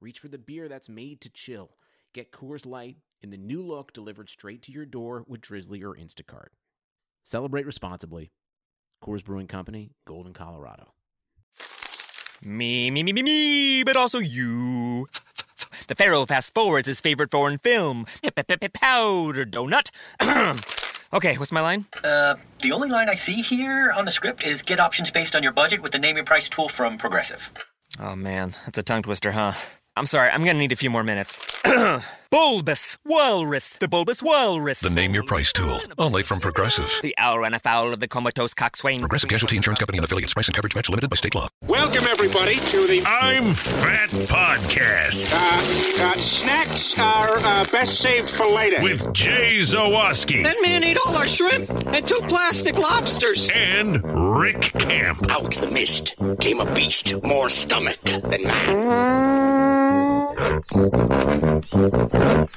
reach for the beer that's made to chill. Get Coors Light in the new look delivered straight to your door with Drizly or Instacart. Celebrate responsibly. Coors Brewing Company, Golden, Colorado. Me, me, me, me, me, but also you. The Pharaoh fast forwards his favorite foreign film, Powder Donut. okay, what's my line? Uh, the only line I see here on the script is get options based on your budget with the name your price tool from Progressive. Oh man, that's a tongue twister, huh? I'm sorry, I'm gonna need a few more minutes. bulbous Walrus, the Bulbous Walrus. The name your price tool. Only from Progressive. The owl ran afoul of the comatose coxswain. Progressive Casualty Insurance Company and affiliates. Price and coverage match limited by state law. Welcome, everybody, to the I'm Fat Podcast uh, uh, snacks are uh, best saved for later. with Jay Zawoski That man ate all our shrimp and two plastic lobsters. and Rick Camp. Out the mist came a beast more stomach than man.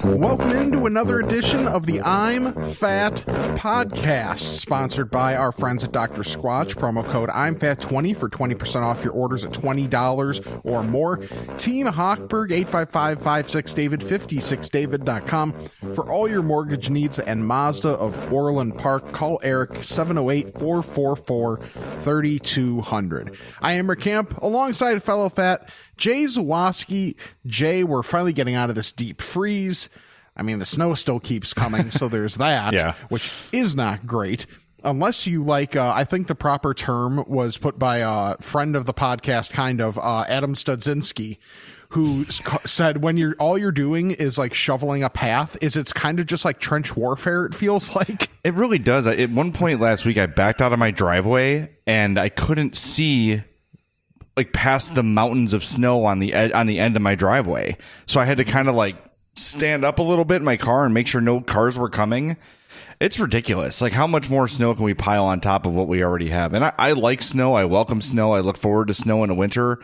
Welcome into another edition of the I'm Fat podcast, sponsored by our friends at Dr. Squatch. Promo code I'm Fat 20 for 20% off your orders at $20 or more. Team Hochberg 855 56 David 56David.com for all your mortgage needs and Mazda of Orland Park. Call Eric 708 444 3200. I am Rick Camp alongside fellow fat Jay Zawoski. Jay, we're finally getting out of this deep freeze. I mean, the snow still keeps coming, so there's that, Yeah. which is not great. Unless you like, uh, I think the proper term was put by a friend of the podcast, kind of, uh, Adam Studzinski, who said when you're all you're doing is like shoveling a path, is it's kind of just like trench warfare. It feels like. It really does. At one point last week, I backed out of my driveway and I couldn't see like past the mountains of snow on the ed- on the end of my driveway. So I had to kind of like stand up a little bit in my car and make sure no cars were coming. It's ridiculous. Like how much more snow can we pile on top of what we already have? And I, I like snow. I welcome snow. I look forward to snow in the winter.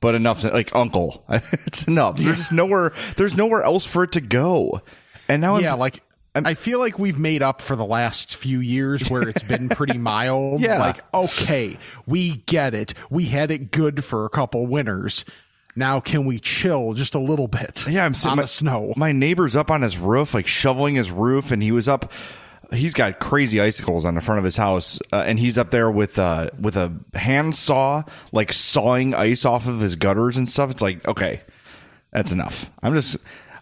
But enough, like Uncle, it's enough. There's nowhere. There's nowhere else for it to go. And now, yeah, I'm, like i feel like we've made up for the last few years where it's been pretty mild. Yeah. Like, okay, we get it. We had it good for a couple winters. Now can we chill just a little bit? Yeah, I'm on sitting the snow. My neighbor's up on his roof, like shoveling his roof, and he was up. He's got crazy icicles on the front of his house, uh, and he's up there with uh with a hand saw, like sawing ice off of his gutters and stuff. It's like, okay, that's enough. I'm just.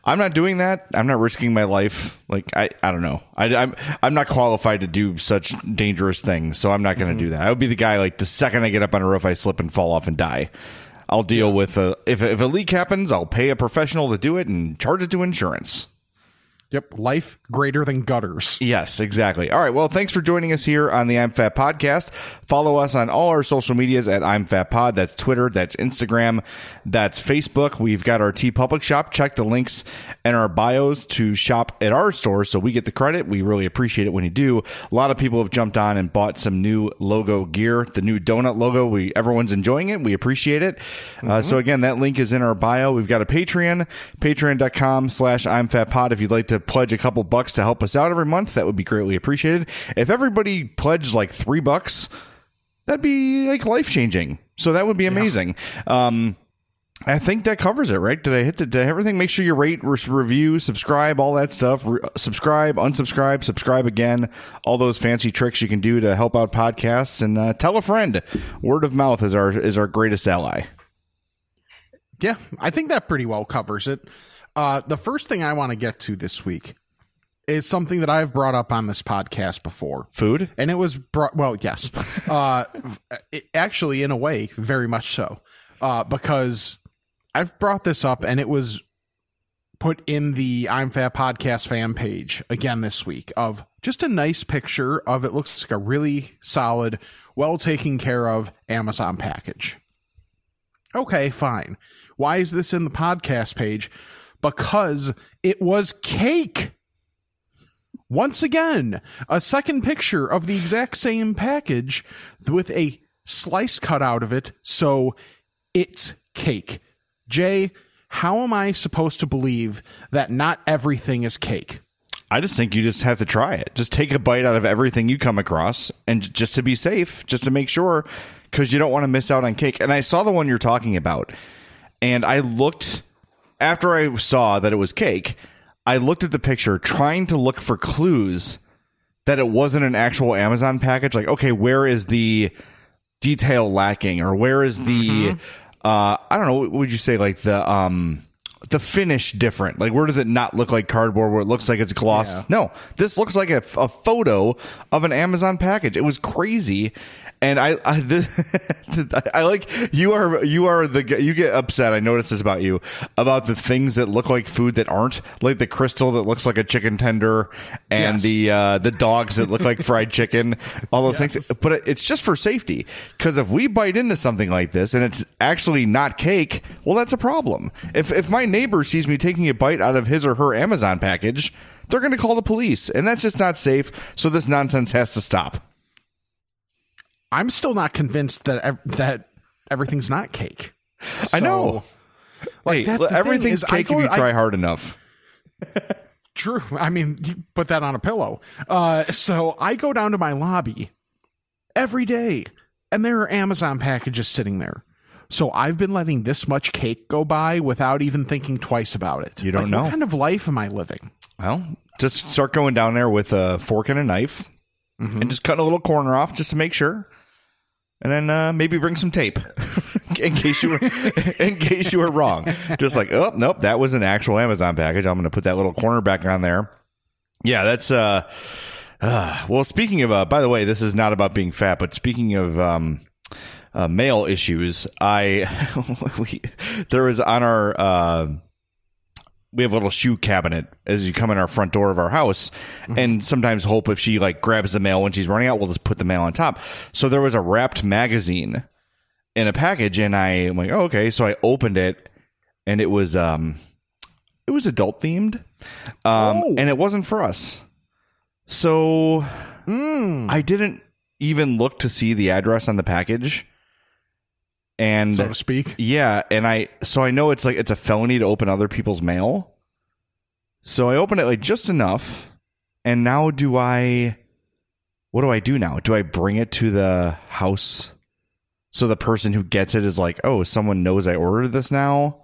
I'm not doing that. I'm not risking my life. Like I, I don't know. I, I'm, I'm not qualified to do such dangerous things, so I'm not going to do mm-hmm. that. I would be the guy like the second I get up on a roof, I slip and fall off and die. I'll deal with a if if a leak happens, I'll pay a professional to do it and charge it to insurance. Yep, life greater than gutters. Yes, exactly. All right. Well, thanks for joining us here on the I'm Fat podcast. Follow us on all our social medias at I'm Fat Pod. That's Twitter, that's Instagram, that's Facebook. We've got our TeePublic shop. Check the links in our bios to shop at our store so we get the credit. We really appreciate it when you do. A lot of people have jumped on and bought some new logo gear. The new donut logo. We everyone's enjoying it. We appreciate it. Uh, so again, that link is in our bio. We've got a Patreon, patreon.com slash I'm Fat Pod. If you'd like to pledge a couple bucks to help us out every month, that would be greatly appreciated. If everybody pledged like three bucks, that'd be like life changing. So that would be amazing. Um, I think that covers it, right? Did I hit the did everything? Make sure you rate, re- review, subscribe, all that stuff. Re- subscribe, unsubscribe, subscribe again. All those fancy tricks you can do to help out podcasts, and uh, tell a friend. Word of mouth is our is our greatest ally. Yeah, I think that pretty well covers it. Uh, the first thing I want to get to this week is something that I've brought up on this podcast before. Food. And it was brought, well, yes. Uh, it, actually, in a way, very much so. Uh, because I've brought this up and it was put in the I'm Fat podcast fan page again this week of just a nice picture of it looks like a really solid, well taken care of Amazon package. Okay, fine. Why is this in the podcast page? Because it was cake. Once again, a second picture of the exact same package with a slice cut out of it. So it's cake. Jay, how am I supposed to believe that not everything is cake? I just think you just have to try it. Just take a bite out of everything you come across, and just to be safe, just to make sure, because you don't want to miss out on cake. And I saw the one you're talking about, and I looked after I saw that it was cake. I looked at the picture, trying to look for clues that it wasn't an actual Amazon package. Like, okay, where is the detail lacking, or where is the mm-hmm. Uh, I don't know, what would you say like the um the finish different? Like where does it not look like cardboard where it looks like it's glossed? Yeah. No, this looks like a, a photo of an Amazon package. It was crazy. And I, I, the, I like you are you are the you get upset. I notice this about you about the things that look like food that aren't like the crystal that looks like a chicken tender and Yes. the uh, the dogs that look like fried chicken. All those Yes. things, but it's just for safety. Because if we bite into something like this and it's actually not cake, well, that's a problem. If if my neighbor sees me taking a bite out of his or her Amazon package, they're going to call the police, and that's just not safe. So this nonsense has to stop. I'm still not convinced that ev- that everything's not cake. I know. Like, Hey, everything's is cake go- if you I- try hard enough. True. I mean, you put that on a pillow. Uh, so I go down to my lobby every day, and there are Amazon packages sitting there. So I've been letting this much cake go by without even thinking twice about it. You don't Like, know. What kind of life am I living? Well, just start going down there with a fork and a knife, and just cutting a little corner off just to make sure. And then uh, maybe bring some tape in case you were in case you were wrong. Just like, oh nope, that was an actual Amazon package. I'm going to put that little corner back on there. Yeah, that's uh, uh well. Speaking of, uh, by the way, this is not about being fat, but speaking of um, uh, male issues, I we, there was on our. We have a little shoe cabinet as you come in our front door of our house. And sometimes hope if she like grabs the mail when she's running out we'll just put the mail on top. So there was a wrapped magazine in a package and i am like oh, okay. So i opened it and it was um it was adult themed um Oh. and it wasn't for us. So i didn't even look to see the address on the package and So to speak. yeah, and I so I know it's like it's a felony to open other people's mail. So I open it like just enough, and now do I? What do I do now? Do I bring it to the house so the person who gets it is like, oh, someone knows I ordered this now?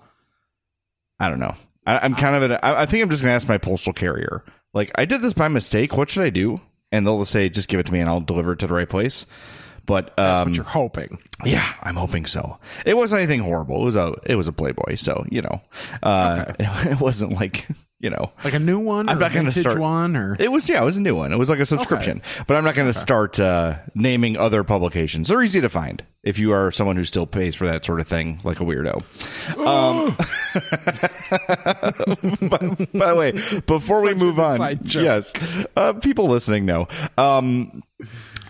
I don't know. I, I'm kind of I A, I I think I'm just gonna ask my postal carrier. Like, I did this by mistake. What should I do? And they'll say, just give it to me, and I'll deliver it to the right place. But That's um, what you're hoping. yeah, I'm hoping so. It wasn't anything horrible. It was a it was a Playboy, so you know, uh, it, wasn't like you know. Like a new one, I'm or not a going to start one, or it was yeah, it was a new one. It was like a subscription, but I'm not going to start uh, naming other publications. They're easy to find if you are someone who still pays for that sort of thing, like a weirdo. Um, by, by the way, before we move on, joke. yes, uh, people listening know. Um,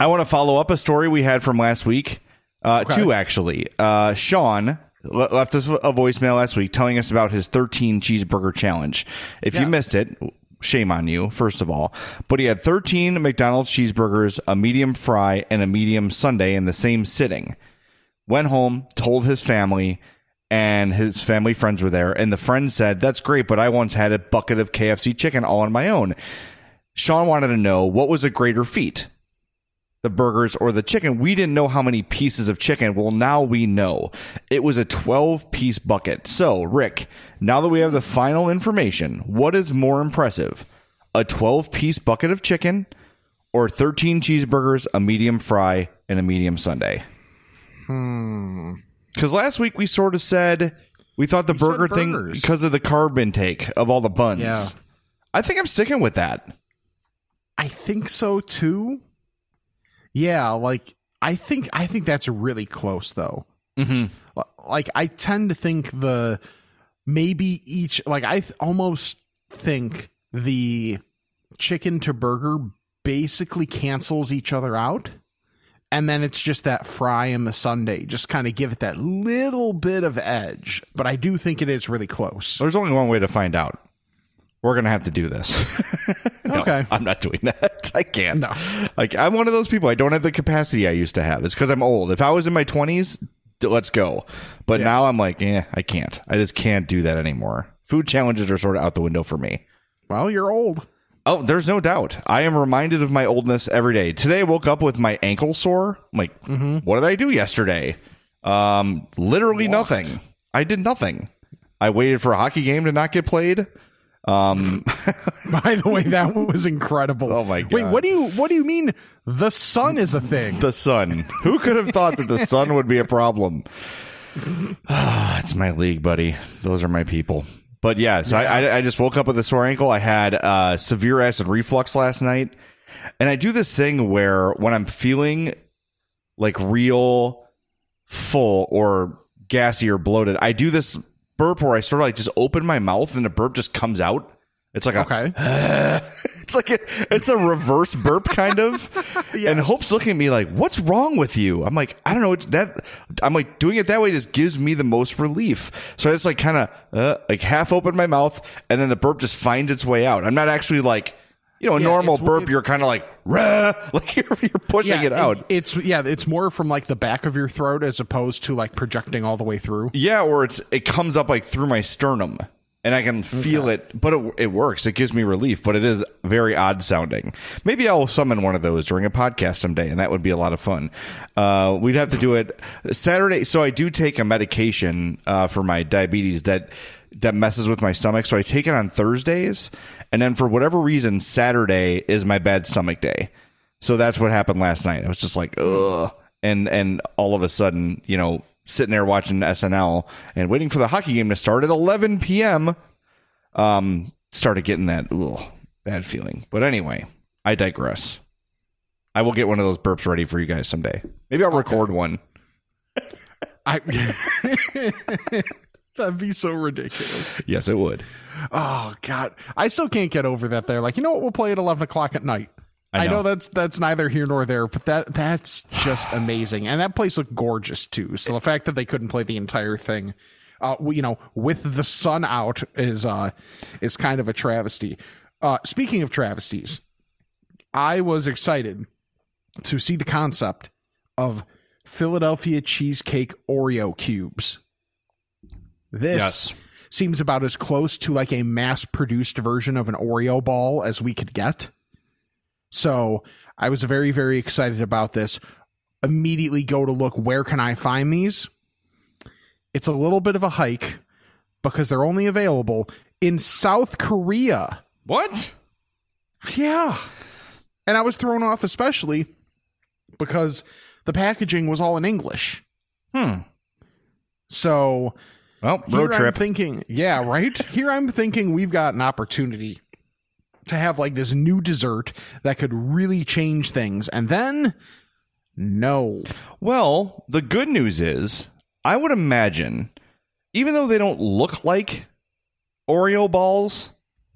I want to follow up a story we had from last week. Uh, Two actually. Uh, Sean le- left us a voicemail last week telling us about his 13 cheeseburger challenge. If you missed it, shame on you, first of all. But he had 13 McDonald's cheeseburgers, a medium fry, and a medium sundae in the same sitting. Went home, told his family, and his family friends were there. And the friend said, That's great, but I once had a bucket of KFC chicken all on my own. Sean wanted to know what was a greater feat, the burgers or the chicken. We didn't know how many pieces of chicken. Well, now we know. It was a 12 piece bucket. So, Rick, now that we have the final information, what is more impressive? A 12 piece bucket of chicken or 13 cheeseburgers, a medium fry, and a medium sundae? Hmm. Because last week we sort of said we thought the We burger thing because of the carb intake of all the buns. Yeah. I think I'm sticking with that. I think so too. Yeah, like I think I think that's really close though. Mm-hmm. Like I tend to think the maybe each like I th- almost think the chicken to burger basically cancels each other out and then it's just that fry and the sundae, Just kind of give it that little bit of edge. But I do think it is really close. There's only one way to find out. We're gonna have to do this. No, Okay. I'm not doing that. I can't. No. Like I'm one of those people. I don't have the capacity I used to have. It's because I'm old. If I was in my 20s, let's go. But now I'm like, eh, I can't. I just can't do that anymore. Food challenges are sort of out the window for me. Well, you're old. Oh, there's no doubt. I am reminded of my oldness every day. Today I woke up with my ankle sore. I'm like, what did I do yesterday? Um, literally nothing. I did nothing. I waited for a hockey game to not get played. Um, By the way, that was incredible. Oh my god! Wait, what do you what do you mean the sun is a thing? the sun. Who could have thought that the sun would be a problem? Ah, it's my league, buddy. Those are my people. But yeah, so I, I, I just woke up with a sore ankle. I had uh, severe acid reflux last night, and I do this thing where when I'm feeling like real full or gassy or bloated, I do this burp where I sort of like just open my mouth and the burp just comes out. It's like a okay. it's like a, it's a reverse burp kind of. And hope's looking at me like what's wrong with you? I'm like i don't know. It's that i'm like doing it that way just gives me the most relief. So i just like kind of uh, like half open my mouth and then the burp just finds its way out. I'm not actually like you know a Yeah, normal burp it- you're kind of like Rah! like you're, you're pushing it out It's yeah, it's more from like the back of your throat as opposed to like projecting all the way through. Yeah, or it's it comes up like through my sternum and I can feel it, but it, it works. It gives me relief, but it is very odd sounding. Maybe I'll summon one of those during a podcast someday, and that would be a lot of fun. Uh, we'd have to do it Saturday. So I do take a medication uh, for my diabetes that that messes with my stomach. So I take it on Thursdays, and then for whatever reason, Saturday is my bad stomach day. So that's what happened last night. I was just like, ugh. And and all of a sudden, you know, sitting there watching SNL and waiting for the hockey game to start at 11 p.m. Um, started getting that ugh, bad feeling. But anyway, I digress. I will get one of those burps ready for you guys someday. Maybe I'll record one. I That'd be so ridiculous. Yes, it would. Oh God, I still can't get over that. They're like, you know what? We'll play at eleven o'clock at night. I I know. know. that's that's neither here nor there, but that that's just amazing, and that place looked gorgeous too. So the fact that they couldn't play the entire thing, uh, you know, with the sun out is uh is kind of a travesty. Uh, speaking of travesties, I was excited to see the concept of Philadelphia cheesecake Oreo cubes. This Yes. seems about as close to like a mass produced version of an Oreo ball as we could get. So I was very, very excited about this. Immediately go to look where can I find these? It's a little bit of a hike because they're only available in South Korea. What? Yeah. And I was thrown off especially because the packaging was all in English. Hmm. So Well, here road I'm trip. thinking, yeah, right. Here I'm thinking we've got an opportunity to have like this new dessert that could really change things, and then no, Well, the good news is, I would imagine, even though they don't look like Oreo balls,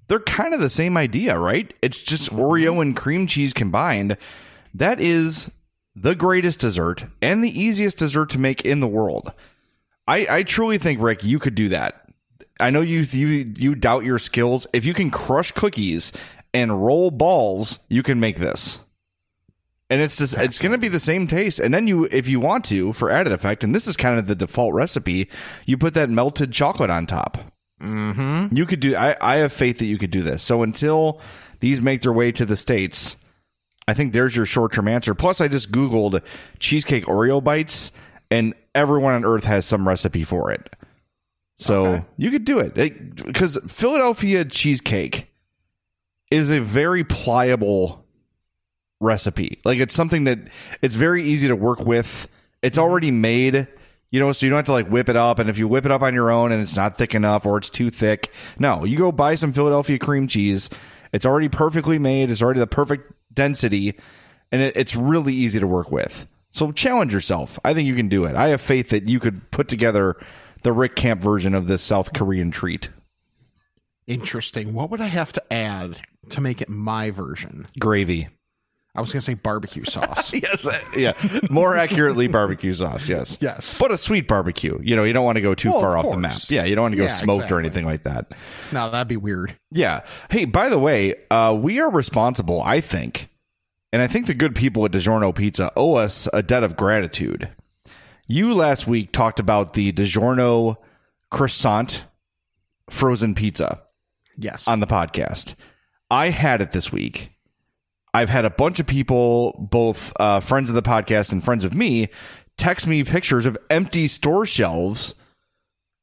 they're kind of the same idea, right? It's just mm-hmm. Oreo and cream cheese combined. That is the greatest dessert and the easiest dessert to make in the world. I, I truly think, Rick, you could do that. I know you you you doubt your skills. If you can crush cookies and roll balls, you can make this and it's just it's going to be the same taste and then you if you want to for added effect and this is kind of the default recipe you put that melted chocolate on top mm-hmm. you could do I, I have faith that you could do this so until these make their way to the states i think there's your short-term answer plus i just googled cheesecake oreo bites and everyone on earth has some recipe for it so Okay. you could do it because philadelphia cheesecake is a very pliable recipe. Like it's something that it's very easy to work with. It's mm-hmm. already made, you know, so you don't have to like whip it up. And if you whip it up on your own and it's not thick enough or it's too thick, no, you go buy some Philadelphia cream cheese. It's already perfectly made. It's already the perfect density, and it, it's really easy to work with. So challenge yourself. I think you can do it. I have faith that you could put together the Rick Camp version of this South Korean treat. interesting. What would I have to add to make it my version? Gravy. I was gonna say barbecue sauce. yes, uh, yeah. More accurately, barbecue sauce. Yes, Yes. But a sweet barbecue. You know, you don't want to go too Well, far of off the map. Yeah, you don't want to go Yeah, smoked or anything like that. no, that'd be weird. Yeah. Hey, by the way, uh, we are responsible, I think, and I think the good people at DiGiorno Pizza owe us a debt of gratitude. You last week talked about the DiGiorno croissant frozen pizza Yes. on the podcast. I had it this week. I've had a bunch of people, both uh, friends of the podcast and friends of me, text me pictures of empty store shelves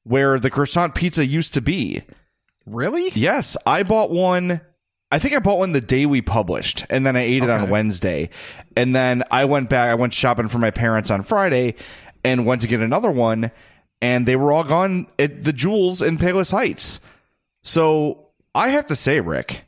where the croissant pizza used to be. really? Yes, I bought one. I think I bought one the day we published, and then I ate it on Wednesday. And then I went back, I went shopping for my parents on Friday and went to get another one, and they were all gone at the Jewels in Palos Heights. So I have to say, Rick,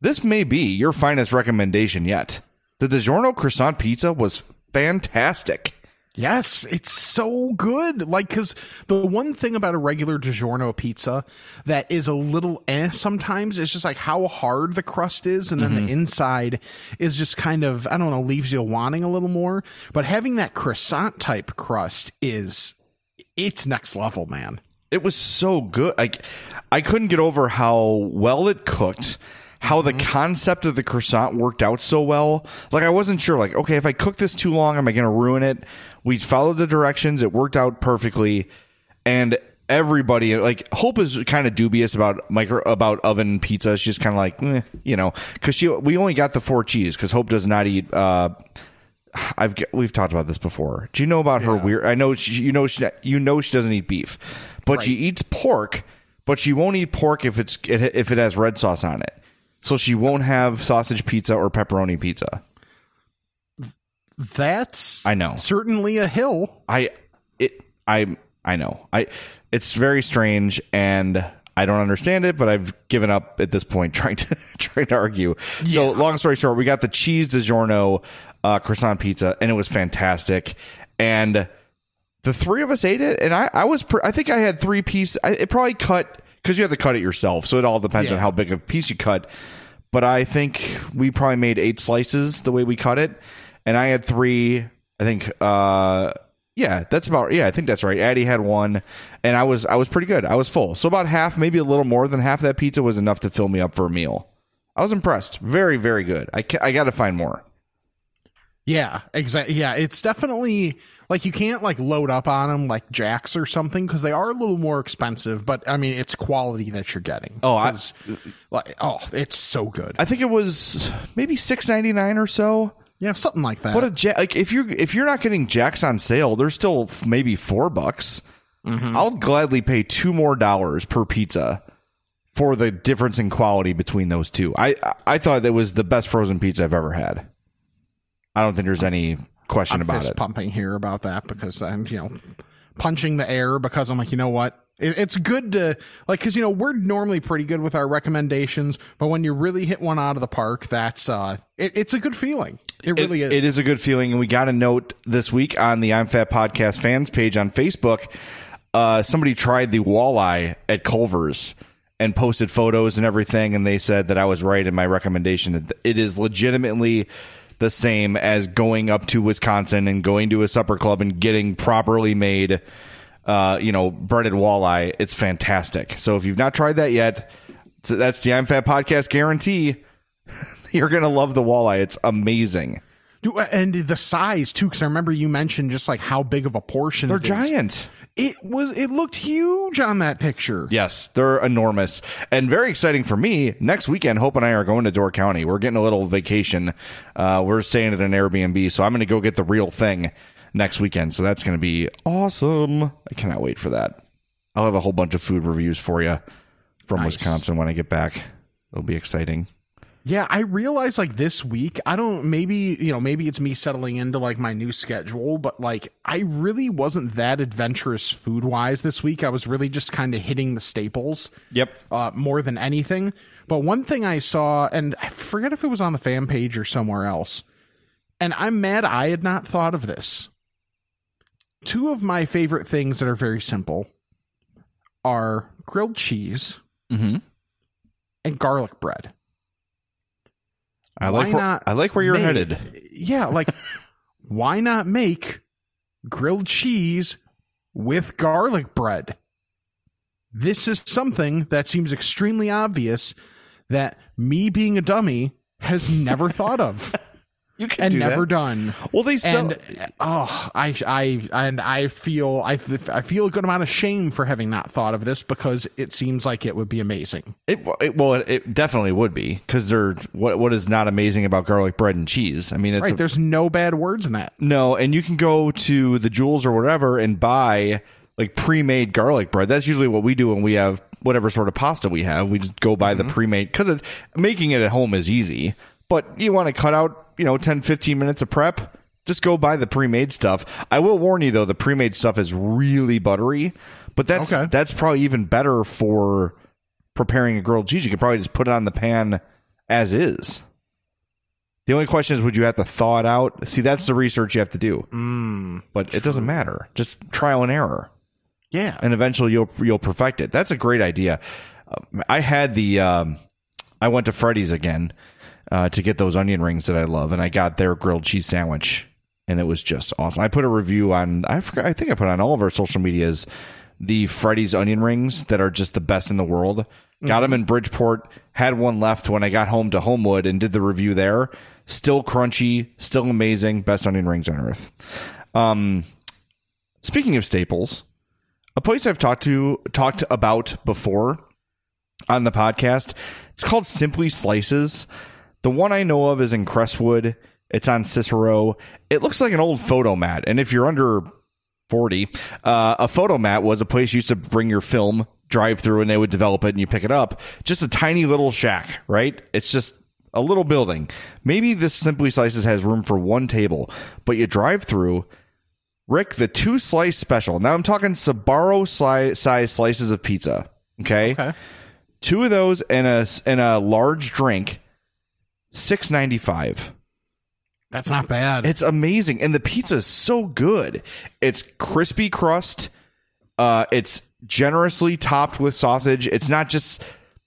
this may be your finest recommendation yet. The DiGiorno croissant pizza was fantastic. Yes, it's so good. Like, because the one thing about a regular DiGiorno pizza that is a little eh sometimes is just like how hard the crust is, and then the inside is just kind of, I don't know, leaves you wanting a little more. But having that croissant type crust is, it's next level, man. It was so good. Like I couldn't get over how well it cooked, how the concept of the croissant worked out so well. Like I wasn't sure like okay, if I cook this too long am I going to ruin it? We followed the directions, it worked out perfectly and everybody like Hope is kind of dubious about micro about oven pizza. She's kind of like, eh, you know, cuz she we only got the four cheese cuz Hope does not eat uh I've we've talked about this before. Do you know about her weird? I know she, you know she you know she doesn't eat beef, but she eats pork. But she won't eat pork if it's if it has red sauce on it. So she won't have sausage pizza or pepperoni pizza. That's I know. certainly a hill. I it I I know. I it's very strange and I don't understand it, but I've given up at this point trying to trying to argue. So long story short, we got the cheese DiGiorno uh, croissant pizza, and it was fantastic. And the three of us ate it, and I I was pr- I think I had three pieces. I, it probably cut because you have to cut it yourself, so it all depends on how big a piece you cut. But I think we probably made eight slices the way we cut it, and I had three. I think. uh yeah, that's about yeah, I think that's right. Addie had one and I was I was pretty good. I was full. So about half, maybe a little more than half of that pizza was enough to fill me up for a meal. I was impressed. Very very good. I ca- I got to find more. Yeah, exactly. Yeah, it's definitely like you can't like load up on them like Jacks or something because they are a little more expensive. But I mean, it's quality that you're getting. Oh, I- like oh, it's so good. I think it was maybe 6.99 or so. Yeah, something like that. What a ja- like if you if you're not getting Jacks on sale, there's still f- maybe 4 bucks. Mm-hmm. I'll gladly pay two more dollars per pizza for the difference in quality between those two. I I thought that was the best frozen pizza I've ever had. I don't think there's any question I'm about fist it. pumping here about that because I'm you know punching the air because I'm like you know what. It- It's good to like because you know we're normally pretty good with our recommendations, but when you really hit one out of the park, that's uh, it, it's a good feeling. It really is. It is a good feeling, and we got a note this week on the I'm Fat Podcast fans page on Facebook. Uh, somebody tried the walleye at Culver's and posted photos and everything, and they said that I was right in my recommendation. That It is legitimately the same as going up to Wisconsin and going to a supper club and getting properly made, uh, you know, breaded walleye. It's fantastic. So if you've not tried that yet, that's the I'm Fat Podcast guarantee. You're gonna love the walleye. It's amazing. Dude, and the size too, because I remember you mentioned just like how big of a portion They're it giant. It was. It looked huge on that picture. Yes, they're enormous and very exciting for me. Next weekend, Hope and I are going to Door County. We're getting a little vacation. Uh, we're staying at an Airbnb, so I'm going to go get the real thing next weekend. So that's going to be awesome. I cannot wait for that. I'll have a whole bunch of food reviews for you from Nice. Wisconsin when I get back. It'll be exciting. Yeah, I realize like this week, I don't maybe, you know, maybe it's me settling into like my new schedule, but like I really wasn't that adventurous food wise this week. I was really just kind of hitting the staples. Yep. Uh, more than anything. But one thing I saw, and I forget if it was on the fan page or somewhere else, and I'm mad I had not thought of this. Two of my favorite things that are very simple are grilled cheese Mm-hmm. and garlic bread. I like why where, I like where you're make- headed. Yeah, like why not make grilled cheese with garlic bread? This is something that seems extremely obvious that me being a dummy has never thought of You can and do never that. done. Well, they sell. And oh, I I and I feel I, I feel a good amount of shame for having not thought of this because it seems like it would be amazing. It, it well, it, it definitely would be because they're what what is not amazing about garlic bread and cheese. I mean, it's right? a- There's no bad words in that. no, and you can go to the Jewels or whatever and buy like pre-made garlic bread. That's usually what we do when we have whatever sort of pasta we have. We just go buy the mm-hmm. pre-made because making it at home is easy. But you want to cut out you know 10, 15 minutes of prep. Just go buy the pre-made stuff. I will warn you though, the pre-made stuff is really buttery. But that's Okay. that's probably even better for preparing a grilled cheese. You could probably just put it on the pan as is. The only question is, would you have to thaw it out? See, that's the research you have to do. Mm, But it doesn't matter. Just trial and error, yeah. and eventually you'll you'll perfect it. That's a great idea. Uh, I had the um, I went to Freddy's again uh, to get those onion rings that I love, and I got their grilled cheese sandwich, and it was just awesome. I put a review on. I forgot. I think I put on all of our social medias the Freddy's onion rings that are just the best in the world. Got them in Bridgeport. Had one left when I got home to Homewood and did the review there. Still crunchy, still amazing. Best onion rings on earth. Um, speaking of staples, a place I've talked to talked about before on the podcast. It's called Simply Slices. The one I know of is in Crestwood. It's on Cicero. It looks like an old Fotomat, and if you're under 40, uh, a Fotomat was a place you used to bring your film, drive through, and they would develop it and you pick it up. Just a tiny little shack, right? It's just a little building. Maybe this Simply Slices has room for one table, but you drive through. Rick, the two slice special. Now I'm talking Sbarro sli- size slices of pizza. Okay? Okay. two of those and a and a large drink, six ninety five. That's not bad. It's amazing, and the pizza is so good. It's crispy crust. Uh, it's generously topped with sausage. It's not just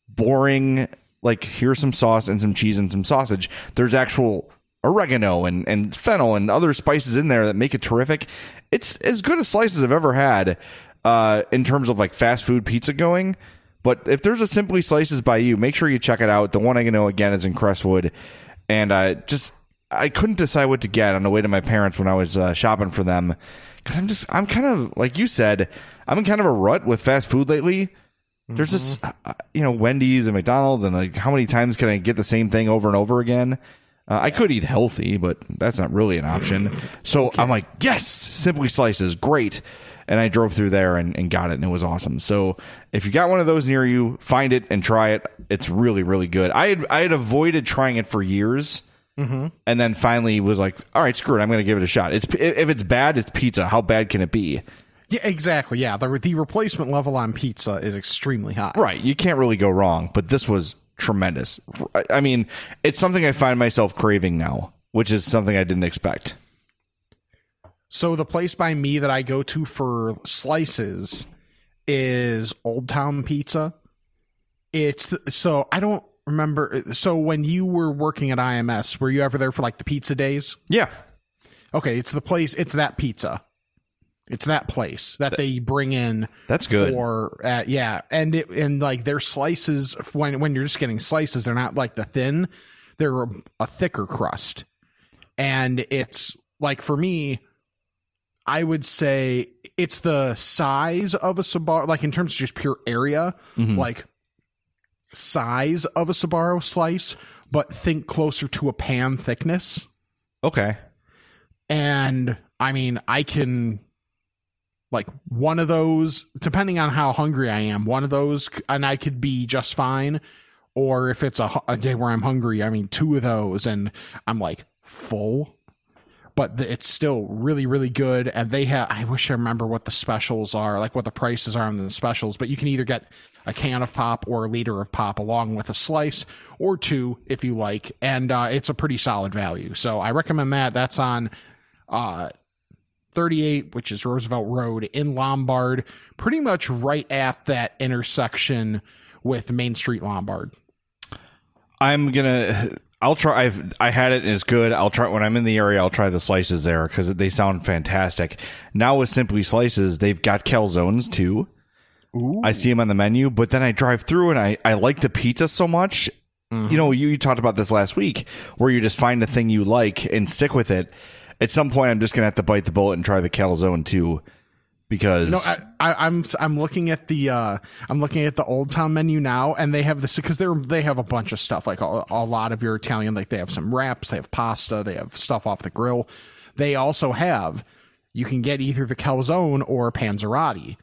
boring. Like here's some sauce and some cheese and some sausage. There's actual oregano and and fennel and other spices in there that make it terrific. It's as good a slice as I've ever had uh, in terms of like fast food pizza going. But if there's a Simply Slices by you, make sure you check it out. The one I know again is in Crestwood, and I just I couldn't decide what to get on the way to my parents when I was uh, shopping for them because I'm just I'm kind of like you said I'm in kind of a rut with fast food lately. There's just uh, you know Wendy's and McDonald's and like how many times can I get the same thing over and over again? Uh, I could eat healthy, but that's not really an option. So I'm like, yes, Simply Slices, great. And I drove through there and, and got it, and it was awesome. So if you got one of those near you, find it and try it. It's really, really good. I had I had avoided trying it for years, mm-hmm. and then finally was like, all right, screw it, I'm going to give it a shot. It's if it's bad, it's pizza. How bad can it be? yeah, exactly. Yeah, the the replacement level on pizza is extremely high. Right. You can't really go wrong, but this was tremendous. I mean, it's something I find myself craving now, which is something I didn't expect. So the place by me that I go to for slices is Old Town Pizza. It's so I don't remember. So when you were working at IMS, were you ever there for like the pizza days? Yeah. Okay, it's the place. It's that pizza. It's that place that they bring in. That's good. For uh, yeah, and it and like their slices when when you're just getting slices, they're not like the thin. They're a, a thicker crust, and it's like for me, I would say it's the size of a Sbarro, like in terms of just pure area, Mhm. like size of a Sbarro slice, but think closer to a pan thickness. Okay. And I mean, I can like one of those, depending on how hungry I am, one of those, and I could be just fine. Or if it's a, a day where I'm hungry, I mean, two of those, and I'm like full. But it's still really, really good. And they have, I wish I remember what the specials are, like what the prices are on the specials. But you can either get a can of pop or a liter of pop along with a slice or two if you like. And uh, it's a pretty solid value. So I recommend that. That's on uh, 38, which is Roosevelt Road in Lombard, pretty much right at that intersection with Main Street Lombard. I'm gonna. I'll try. I've I had it and it's good. I'll try when I'm in the area. I'll try the slices there because they sound fantastic. Now with Simply Slices, they've got calzones too. I see them on the menu, but then I drive through and I I like the pizza so much. Mm-hmm. You know, you, you talked about this last week where you just find the thing you like and stick with it. At some point, I'm just gonna have to bite the bullet and try the calzone too, because No, I, I, I'm I'm looking at the uh, I'm looking at the Old Town menu now, and they have this because they're they have a bunch of stuff like a, a lot of your Italian, like they have some wraps, they have pasta, they have stuff off the grill. They also have you can get either the calzone or panzerotti,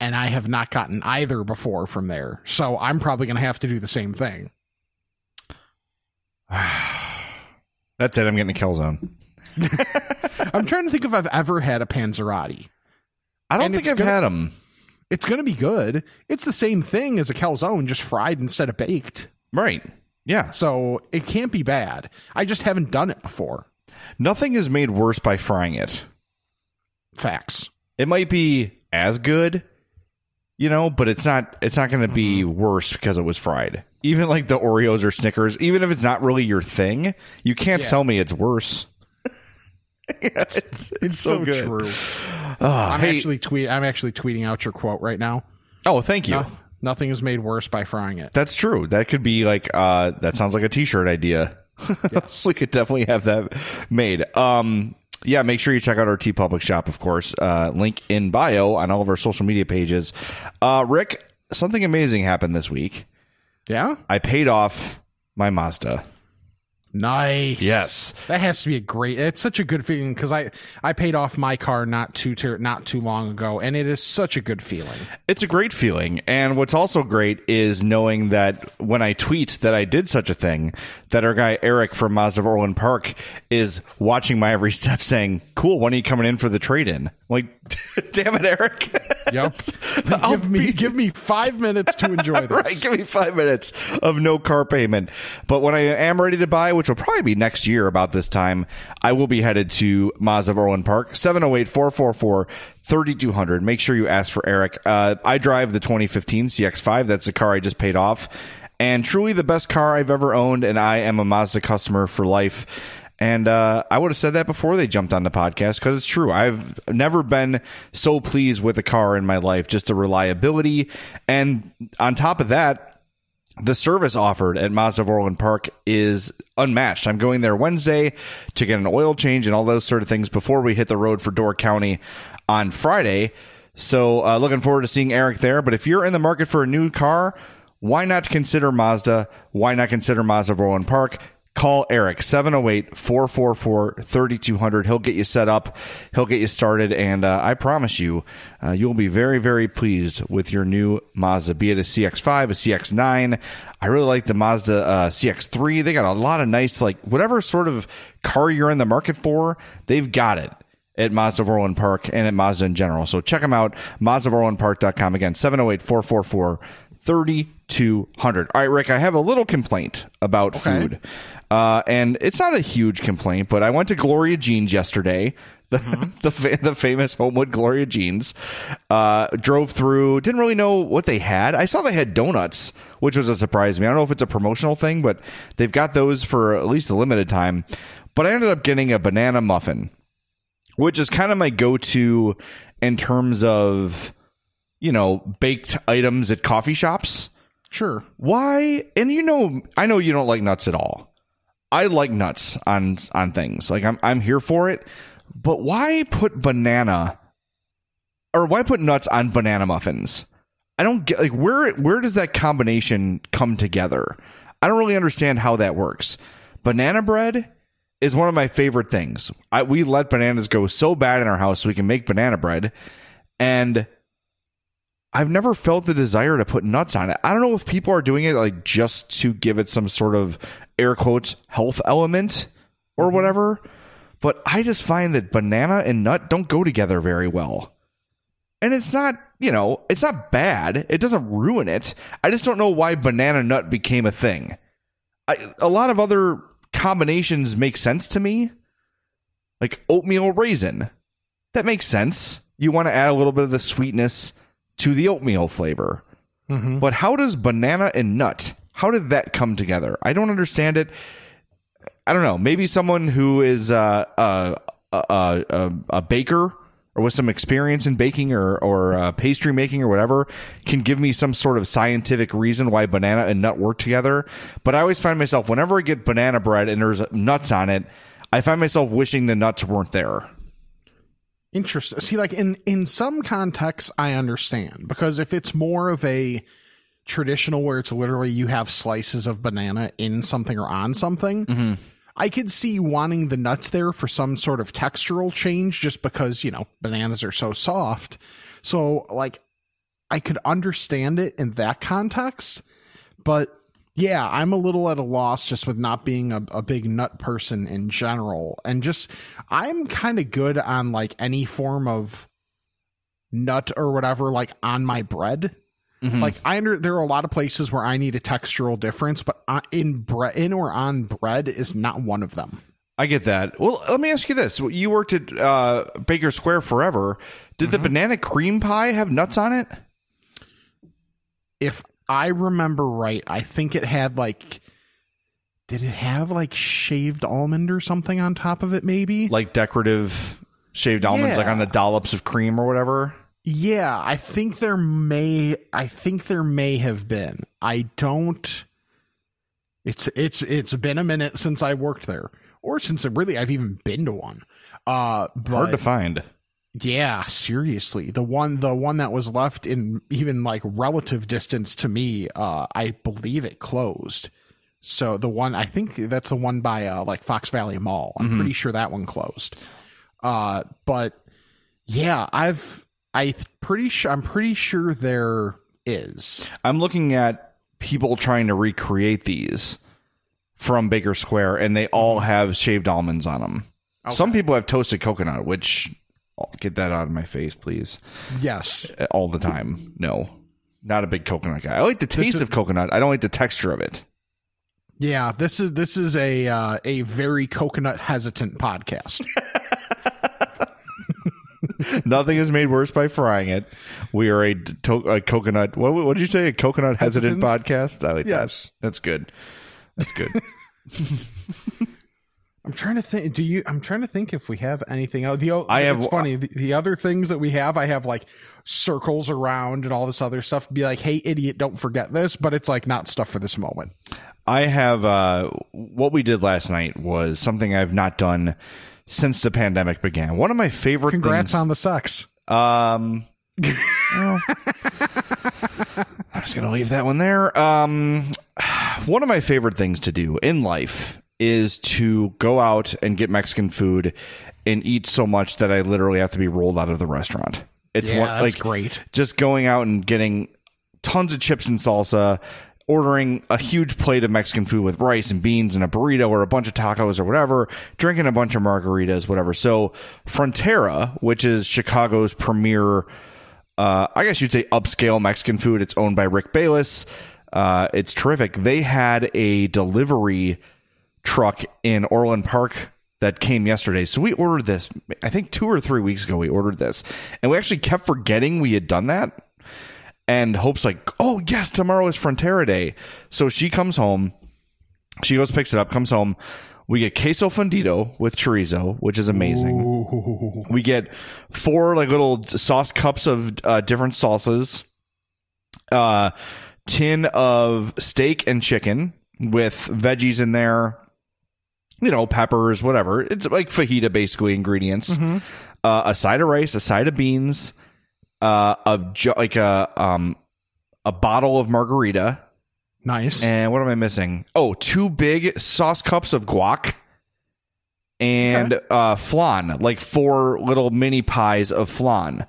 and I have not gotten either before from there, so I'm probably going to have to do the same thing. that's it. I'm getting a calzone. I'm trying to think if I've ever had a panzerotti. I don't And think I've gonna- had them. It's going to be good. It's the same thing as a calzone, just fried instead of baked. Right? Yeah. So it can't be bad. I just haven't done it before. Nothing is made worse by frying it. Facts. It might be as good, you know, but it's not it's not going to be mm-hmm. worse because it was fried. Even like the Oreos or Snickers, even if it's not really your thing, you can't Yeah. tell me it's worse. Yeah, it's, it's, It's so, so, good. true. Ah, I'm hey- actually tweet. I'm actually tweeting out your quote right now. oh, thank you. Noth- nothing is made worse by frying it. That's true. That could be like uh that sounds like a t-shirt idea. we could definitely have that made. Um yeah, make sure you check out our TeePublic shop, of course. Uh link in bio on all of our social media pages. Uh Rick, something amazing happened this week. Yeah. I paid off my Mazda. Nice. Yes. That has to be a great. It's such a good feeling because I I paid off my car not too ter- not too long ago, and it is such a good feeling. It's a great feeling. And what's also great is knowing that when I tweet that I did such a thing, that our guy Eric from Mazda of Orland Park is watching my every step saying, Cool, when are you coming in for the trade in? Like, damn it, Eric. Yep. give me give me five minutes to enjoy this. right, give me five minutes of no car payment. But when I am ready to buy, which will probably be next year about this time, I will be headed to Mazda of Orland Park, 708 444 3200. Make sure you ask for Eric. Uh, I drive the 2015 CX5. That's the car I just paid off. And truly the best car I've ever owned. And I am a Mazda customer for life. And uh, I would have said that before they jumped on the podcast because it's true. I've never been so pleased with a car in my life. Just the reliability. And on top of that, the service offered at Mazda of Orland Park is unmatched. I'm going there Wednesday to get an oil change and all those sort of things before we hit the road for Door County on Friday. So, uh, looking forward to seeing Eric there. But if you're in the market for a new car, why not consider Mazda? Why not consider Mazda of Orland Park? Call Eric 708 444 3200. He'll get you set up, he'll get you started, and uh, I promise you, uh, you'll be very, very pleased with your new Mazda, be it a CX5, a CX9. I really like the Mazda uh, CX3. They got a lot of nice, like, whatever sort of car you're in the market for, they've got it at Mazda of Orland Park and at Mazda in general. So check them out, MazdaofOrlandPark.com. Again, 708 444 3200. All right, Rick, I have a little complaint about Okay. food. Uh, and it's not a huge complaint, but I went to Gloria Jean's yesterday, the the, fa- the famous Homewood Gloria Jean's. Uh, drove through, didn't really know what they had. I saw they had donuts, which was a surprise to me. I don't know if it's a promotional thing, but they've got those for at least a limited time. But I ended up getting a banana muffin, which is kind of my go-to in terms of you know baked items at coffee shops. Sure. Why? And you know, I know you don't like nuts at all. I like nuts on on things. Like I'm I'm here for it. But why put banana or why put nuts on banana muffins? I don't get like where where does that combination come together? I don't really understand how that works. Banana bread is one of my favorite things. I, we let bananas go so bad in our house so we can make banana bread and I've never felt the desire to put nuts on it. I don't know if people are doing it like just to give it some sort of air quotes health element or mm-hmm. whatever, but I just find that banana and nut don't go together very well. And it's not, you know, it's not bad. It doesn't ruin it. I just don't know why banana nut became a thing. I, a lot of other combinations make sense to me, like oatmeal raisin. That makes sense. You want to add a little bit of the sweetness to the oatmeal flavor. Mm-hmm. But how does banana and nut? How did that come together? I don't understand it. I don't know. Maybe someone who is uh, uh, uh, uh, a baker or with some experience in baking or or pastry making or whatever can give me some sort of scientific reason why banana and nut work together. But I always find myself whenever I get banana bread and there's nuts on it, I find myself wishing the nuts weren't there. Interesting. See, like in in some contexts, I understand because if it's more of a traditional where it's literally you have slices of banana in something or on something, mm-hmm. I could see wanting the nuts there for some sort of textural change, just because you know bananas are so soft. So, like, I could understand it in that context, but yeah, I'm a little at a loss just with not being a, a big nut person in general. And just, I'm kind of good on like any form of nut or whatever, like on my bread. Like I under there are a lot of places where I need a textural difference, but in bread, in or on bread is not one of them. I get that. Well, let me ask you this: You worked at uh, Baker Square forever. Did the banana cream pie have nuts on it? If I remember right, I think it had like, did it have like shaved almond or something on top of it? Maybe Like decorative shaved almonds, like on the dollops of cream or whatever. Yeah, I think there may I think there may have been. I don't it's it's it's been a minute since I worked there or since really I've even been to one. Uh but Hard to find. yeah, seriously. The one the one that was left in even like relative distance to me, uh I believe it closed. So the one I think that's the one by uh like Fox Valley Mall. I'm Mm-hmm. pretty sure that one closed. Uh but yeah, I've I pretty sure I'm pretty sure there is. I'm looking at people trying to recreate these from Baker Square, and they all have shaved almonds on them. Some people have toasted coconut, which get that out of my face, please. Yes. All the time. No, not a big coconut guy. I like the taste is- of coconut. I don't like the texture of it. Yeah, this is this is a uh, a very coconut hesitant podcast. Nothing is made worse by frying it. We are a, to- a coconut. What, what did you say? A coconut hesitant, podcast. I like Yes. that. That's good. That's good. I'm trying to think. Do you? I'm trying to think if we have anything else. The, I have- It's funny. The, the other things that we have, I have like circles around and all this other stuff. Be like, hey, idiot, don't forget this. But it's like not stuff for this moment. I have uh, what we did last night was something I've not done since the pandemic began. One of my favorite Congrats things, on the sex. Um, well, I was going to leave that one there. Um, one of my favorite things to do in life is to go out and get Mexican food and eat so much that I literally have to be rolled out of the restaurant. It's Yeah, one, that's like great. Just going out and getting tons of chips and salsa, ordering a huge plate of Mexican food with rice and beans and a burrito or a bunch of tacos or whatever, drinking a bunch of margaritas, whatever. So Frontera, which is Chicago's premier, uh, I guess you'd say upscale Mexican food. It's owned by Rick Bayless. Uh, it's terrific. They had a delivery truck in Orland Park that came yesterday. So we ordered this, I think two or three weeks ago, we ordered this. And we actually kept forgetting we had done that. And Hope's like, oh, yes, tomorrow is Frontera Day. So she comes home. She goes, picks it up, comes home. We get queso fundido with chorizo, which is amazing. We get four like little sauce cups of uh, different salsas. Uh, tin of steak and chicken with veggies in there. You know, peppers, whatever. It's like fajita, basically ingredients. Uh, a side of rice, a side of beans, uh, a like a um a bottle of margarita. Nice. And what am I missing? Oh, two big sauce cups of guac and uh, flan, like four little mini pies of flan.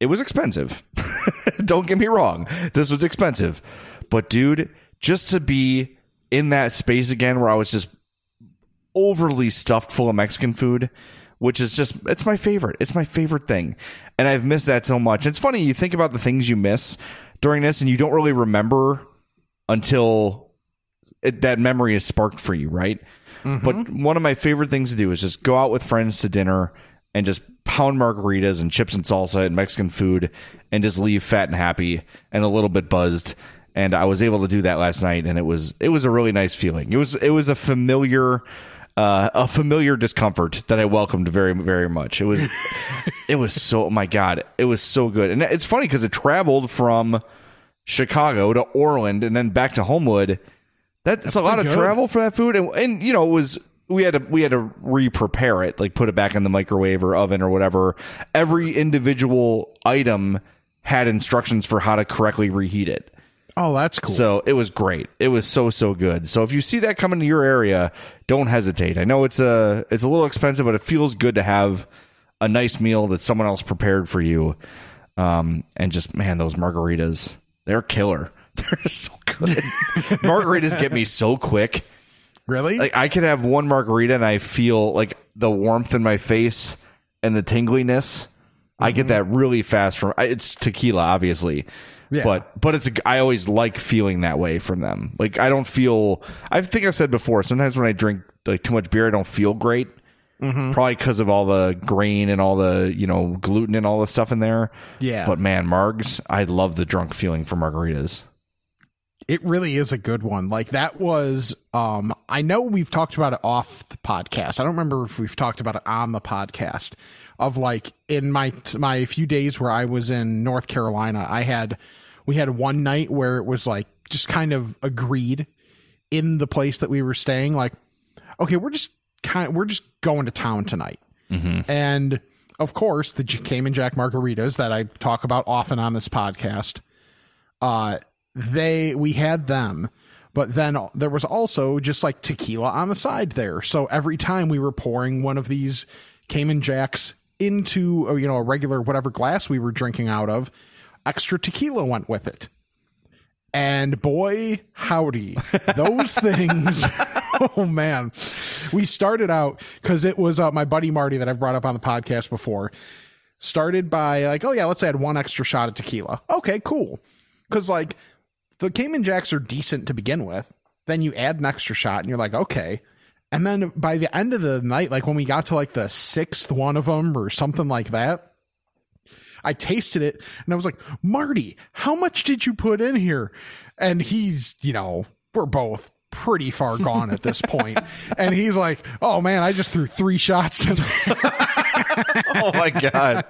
It was expensive. Don't get me wrong. This was expensive. But, dude, just to be in that space again where I was just overly stuffed full of Mexican food, which is just, it's my favorite. It's my favorite thing. And I've missed that so much. It's funny, you think about the things you miss during this and you don't really remember until it, that memory is sparked for you, right? Mm-hmm. But one of my favorite things to do is just go out with friends to dinner and just pound margaritas and chips and salsa and Mexican food and just leave fat and happy and a little bit buzzed and I was able to do that last night, and it was it was a really nice feeling. It was it was a familiar. Uh, a familiar discomfort that I welcomed very, very much. It was, it was so. My God, it was so good, and it's funny because it traveled from Chicago to Orland and then back to Homewood. That's, a lot of good. travel for that food, and, and you know it was we had to we had to re-prepare it, like put it back in the microwave or oven or whatever. Every individual item had instructions for how to correctly reheat it. Oh, that's cool. So it was great. It was so so good. So if you see that coming to your area, don't hesitate. I know it's a it's a little expensive, but it feels good to have a nice meal that someone else prepared for you. Um, and just man, those margaritas, they're killer. They're so good. margaritas get me so quick. really? Like I could have one margarita and I feel like the warmth in my face and the tingliness. I get that really fast from it's tequila, obviously. Yeah. But but it's a, I always like feeling that way from them. Like I don't feel. I think I said before. Sometimes when I drink like too much beer, I don't feel great. Probably because of all the grain and all the you know gluten and all the stuff in there. Yeah. But man, margs, I love the drunk feeling for margaritas. it really is a good one. Like that was um I know we've talked about it off the podcast. I don't remember if we've talked about it on the podcast of like in my my few days where I was in North Carolina, I had we had one night where it was like just kind of agreed in the place that we were staying like okay, we're just kind we're just going to town tonight. And of course, the Cayman Jack margaritas that I talk about often on this podcast uh they we had them but then there was also just like tequila on the side there so every time we were pouring one of these cayman jacks into you know a regular whatever glass we were drinking out of extra tequila went with it and boy howdy those things oh man we started out because it was uh, my buddy marty that i've brought up on the podcast before started by like, oh yeah, let's add one extra shot of tequila. Okay, cool. Because like the Cayman Jacks are decent to begin with. Then you add an extra shot, and you're like, okay. And then by the end of the night, like when we got to like the sixth one of them or something like that, I tasted it and I was like, Marty, how much did you put in here? And he's, you know, we're both pretty far gone at this point. and he's like, oh man, I just threw three shots in Oh my god!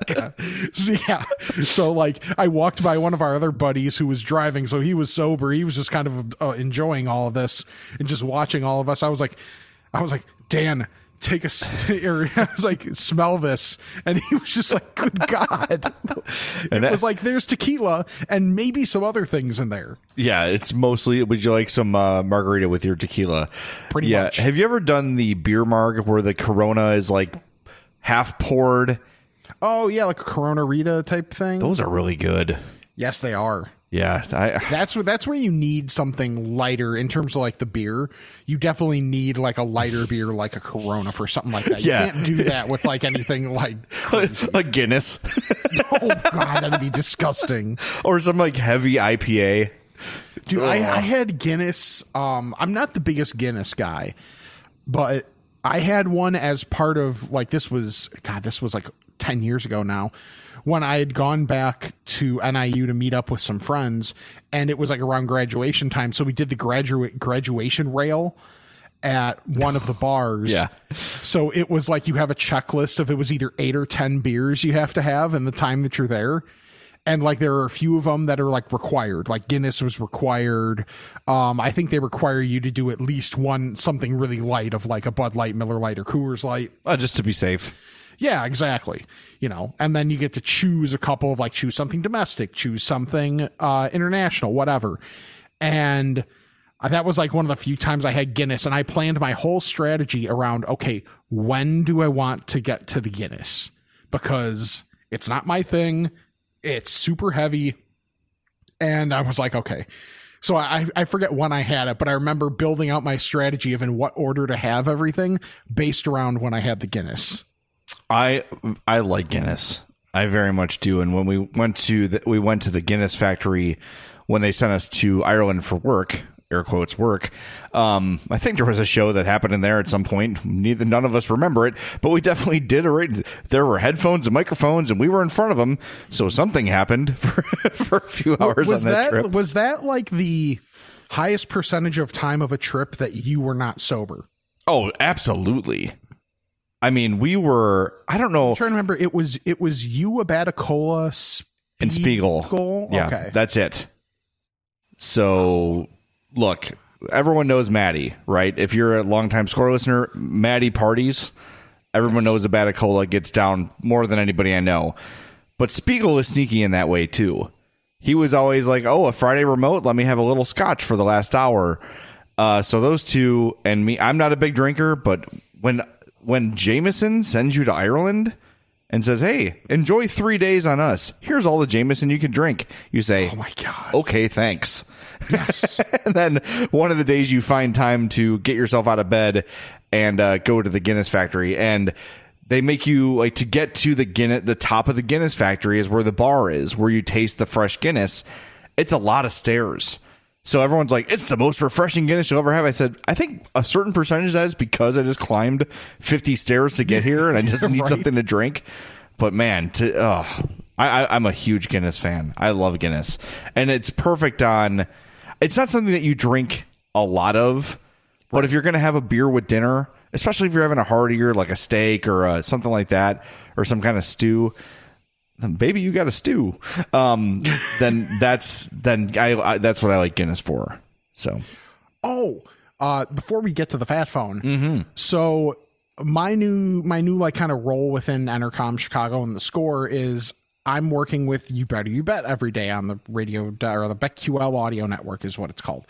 So, yeah. So like I walked by one of our other buddies who was driving, so he was sober. He was just kind of uh, enjoying all of this and just watching all of us. I was like, I was like, Dan, take a, or I was like, smell this, and he was just like, good God. And it that- was like, there's tequila and maybe some other things in there. Yeah, it's mostly. Would you like some uh, margarita with your tequila? Pretty yeah. much. Have you ever done the beer marg where the Corona is like half poured? Oh yeah, like a Corona Rita type thing. Those are really good. yes, they are. Yeah, I, That's where that's where you need something lighter in terms of like the beer. You definitely need like a lighter beer, like a Corona for something like that. You Yeah. can't do that with like anything like crazy. like Guinness oh god, that'd be disgusting. or some like heavy IPA. Dude, I, I had Guinness. Um, I'm not the biggest Guinness guy, but I had one as part of like this was God, this was like ten years ago now. When I had gone back to NIU to meet up with some friends, and it was like around graduation time, so we did the graduate graduation rail at one of the bars. Yeah. So it was like you have a checklist of it was either eight or ten beers you have to have in the time that you're there and like there are a few of them that are like required. Like guinness was required. Um i think they require you to do at least one something really light of like a bud light miller light or coors light. Uh, just to be safe. yeah exactly. You know and then you get to choose a couple of like choose something domestic choose something uh international whatever. And that was like one of the few times i had guinness and i planned my whole strategy around okay when do i want to get to the guinness? Because it's not my thing it's super heavy and i was like okay so I, I forget when I had it, but I remember building out my strategy of in what order to have everything based around when I had the Guinness. I I like Guinness. I very much do. And when we went to the, we went to the Guinness factory when they sent us to Ireland for work, air quotes work. Um, I think there was a show that happened in there at some point. Neither none of us remember it, but we definitely did. Already. There were headphones and microphones, and we were in front of them, so something happened for, for a few hours was on that, that trip. was that like the highest percentage of time of a trip that you were not sober? oh, absolutely. I mean, we were. I don't know. I'm trying to remember. It was it was you, Abbatacola, and Spiegel. Spiegel? Yeah, Okay. that's it. So, look, everyone knows Maddie, right? If you're a longtime score listener, Maddie parties. Everyone knows Abbatacola gets down more than anybody I know. But Spiegel is sneaky in that way too. He was always like, "Oh, a Friday remote, let me have a little scotch for the last hour." Uh, so those two and me, I'm not a big drinker, but when when Jameson sends you to Ireland and says, "Hey, enjoy three days on us. Here's all the Jameson you can drink," you say, Oh my god! okay, thanks. Yes. and then one of the days you find time to get yourself out of bed and uh, go to the Guinness factory, and they make you like to get to the Guinness. The top of the Guinness factory is where the bar is, where you taste the fresh Guinness. It's a lot of stairs. So everyone's like, it's the most refreshing Guinness you'll ever have. I said, I think a certain percentage of that is because I just climbed 50 stairs to get here and I just need Right. something to drink. But man, to, oh, I, I, I'm a huge Guinness fan. I love Guinness. And it's perfect on, it's not something that you drink a lot of, but if you're going to have a beer with dinner, especially if you're having a heartier, like a steak or uh something like that, or some kind of stew, baby, you got a stew. Um, then that's then I, I that's what I like Guinness for. So Oh, uh, before we get to the fat phone, Mm-hmm. so my new my new like kind of role within Entercom Chicago and the score is I'm working with You Better You Bet every day on the radio or the BetQL audio network is what it's called.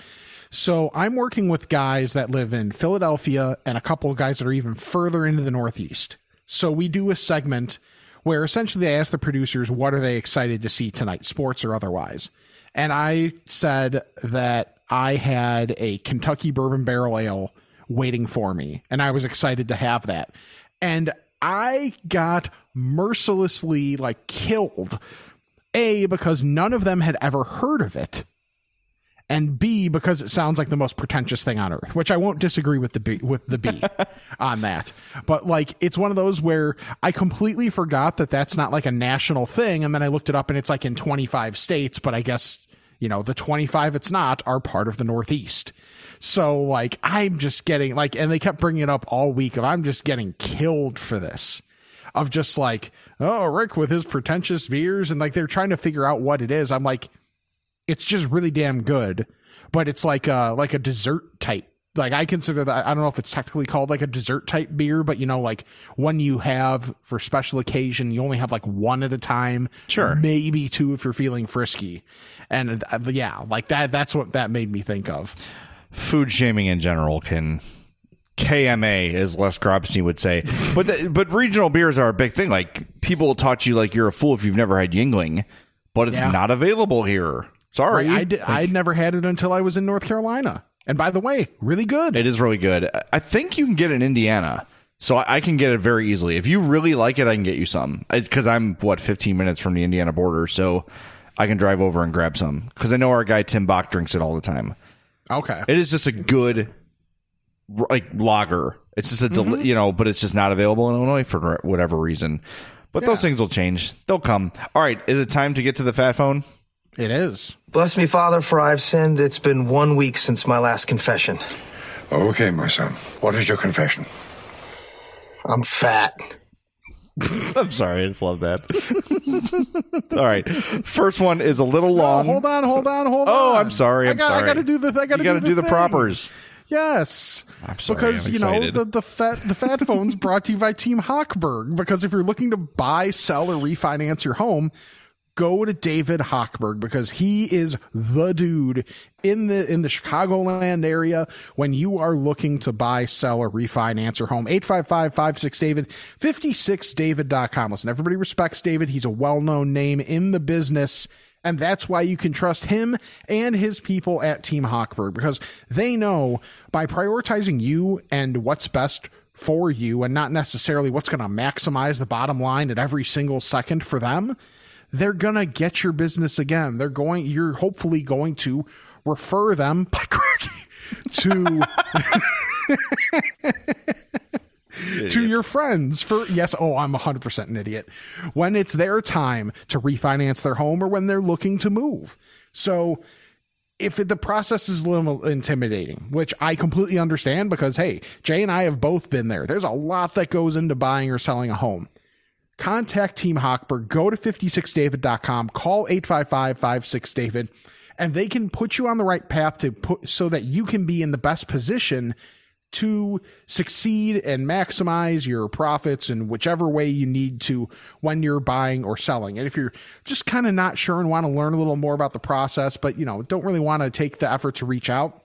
So I'm working with guys that live in Philadelphia and a couple of guys that are even further into the Northeast. So we do a segment where essentially I asked the producers what are they excited to see tonight, sports or otherwise. And I said that I had a Kentucky bourbon barrel ale waiting for me, and I was excited to have that. And I got mercilessly like killed. A because none of them had ever heard of it and B because it sounds like the most pretentious thing on earth, which I won't disagree with the B with the B on that. But like it's one of those where I completely forgot that that's not like a national thing and then I looked it up and it's like in 25 states, but I guess you know, the 25 it's not are part of the Northeast. So like I'm just getting like and they kept bringing it up all week of I'm just getting killed for this. Of just like, oh, Rick with his pretentious beers and like they're trying to figure out what it is. I'm like it's just really damn good but it's like a like a dessert type like i consider that i don't know if it's technically called like a dessert type beer but you know like one you have for special occasion you only have like one at a time Sure. maybe two if you're feeling frisky and uh, yeah like that that's what that made me think of food shaming in general can KMA, as Les Grobstein would say. But the, but regional beers are a big thing. Like people will talk to you like you're a fool if you've never had Yuengling, but it's Yeah. not available here. Sorry, I did, I'd never had it until I was in North Carolina. And by the way, really good. It is really good. I- think you can get it in Indiana. So I I can get it very easily. If you really like it, I can get you some. Because I'm, what, 15 minutes from the Indiana border. So I can drive over and grab some. Because I know our guy Tim Bach drinks it all the time. Okay. It is just a good, like, lager. It's just a, del- Mm-hmm. you know, but it's just not available in Illinois for whatever reason. But those things will change. They'll come. All right. Is it time to get to the fat phone? It is. Bless me, Father, for I've sinned. It's been one week since my last confession. Okay, my son. What is your confession? I'm fat. I'm sorry. I just love that. all right. First one is a little long. hold on, hold on, hold oh, on. Oh, I'm sorry. I I'm got, sorry. I got to do the. I got to you gotta do, do the thing. propers. Yes, I'm sorry, because I'm you know the the fat the fat phone's brought to you by Team Hochberg. Because if you're looking to buy, sell, or refinance your home, go to David Hochberg because he is the dude in the in the Chicagoland area when you are looking to buy, sell, or refinance your home. 855-56 David 56david.com. Listen, everybody respects David. He's a well-known name in the business. And that's why you can trust him and his people at Team Hochberg because they know by prioritizing you and what's best for you and not necessarily what's going to maximize the bottom line at every single second for them, they're going to get your business again. They're going, you're hopefully going to refer them by to to your friends for yes oh i'm 100% an idiot. When it's their time to refinance their home or when they're looking to move. So if it, the process is a little intimidating which i completely understand because hey jay and i have both been there. There's a lot that goes into buying or selling a home contact team hochberg go to 56david.com call 855-56david and they can put you on the right path to put so that you can be in the best position to succeed and maximize your profits in whichever way you need to when you're buying or selling. And if you're just kind of not sure and want to learn a little more about the process, but you know, don't really want to take the effort to reach out,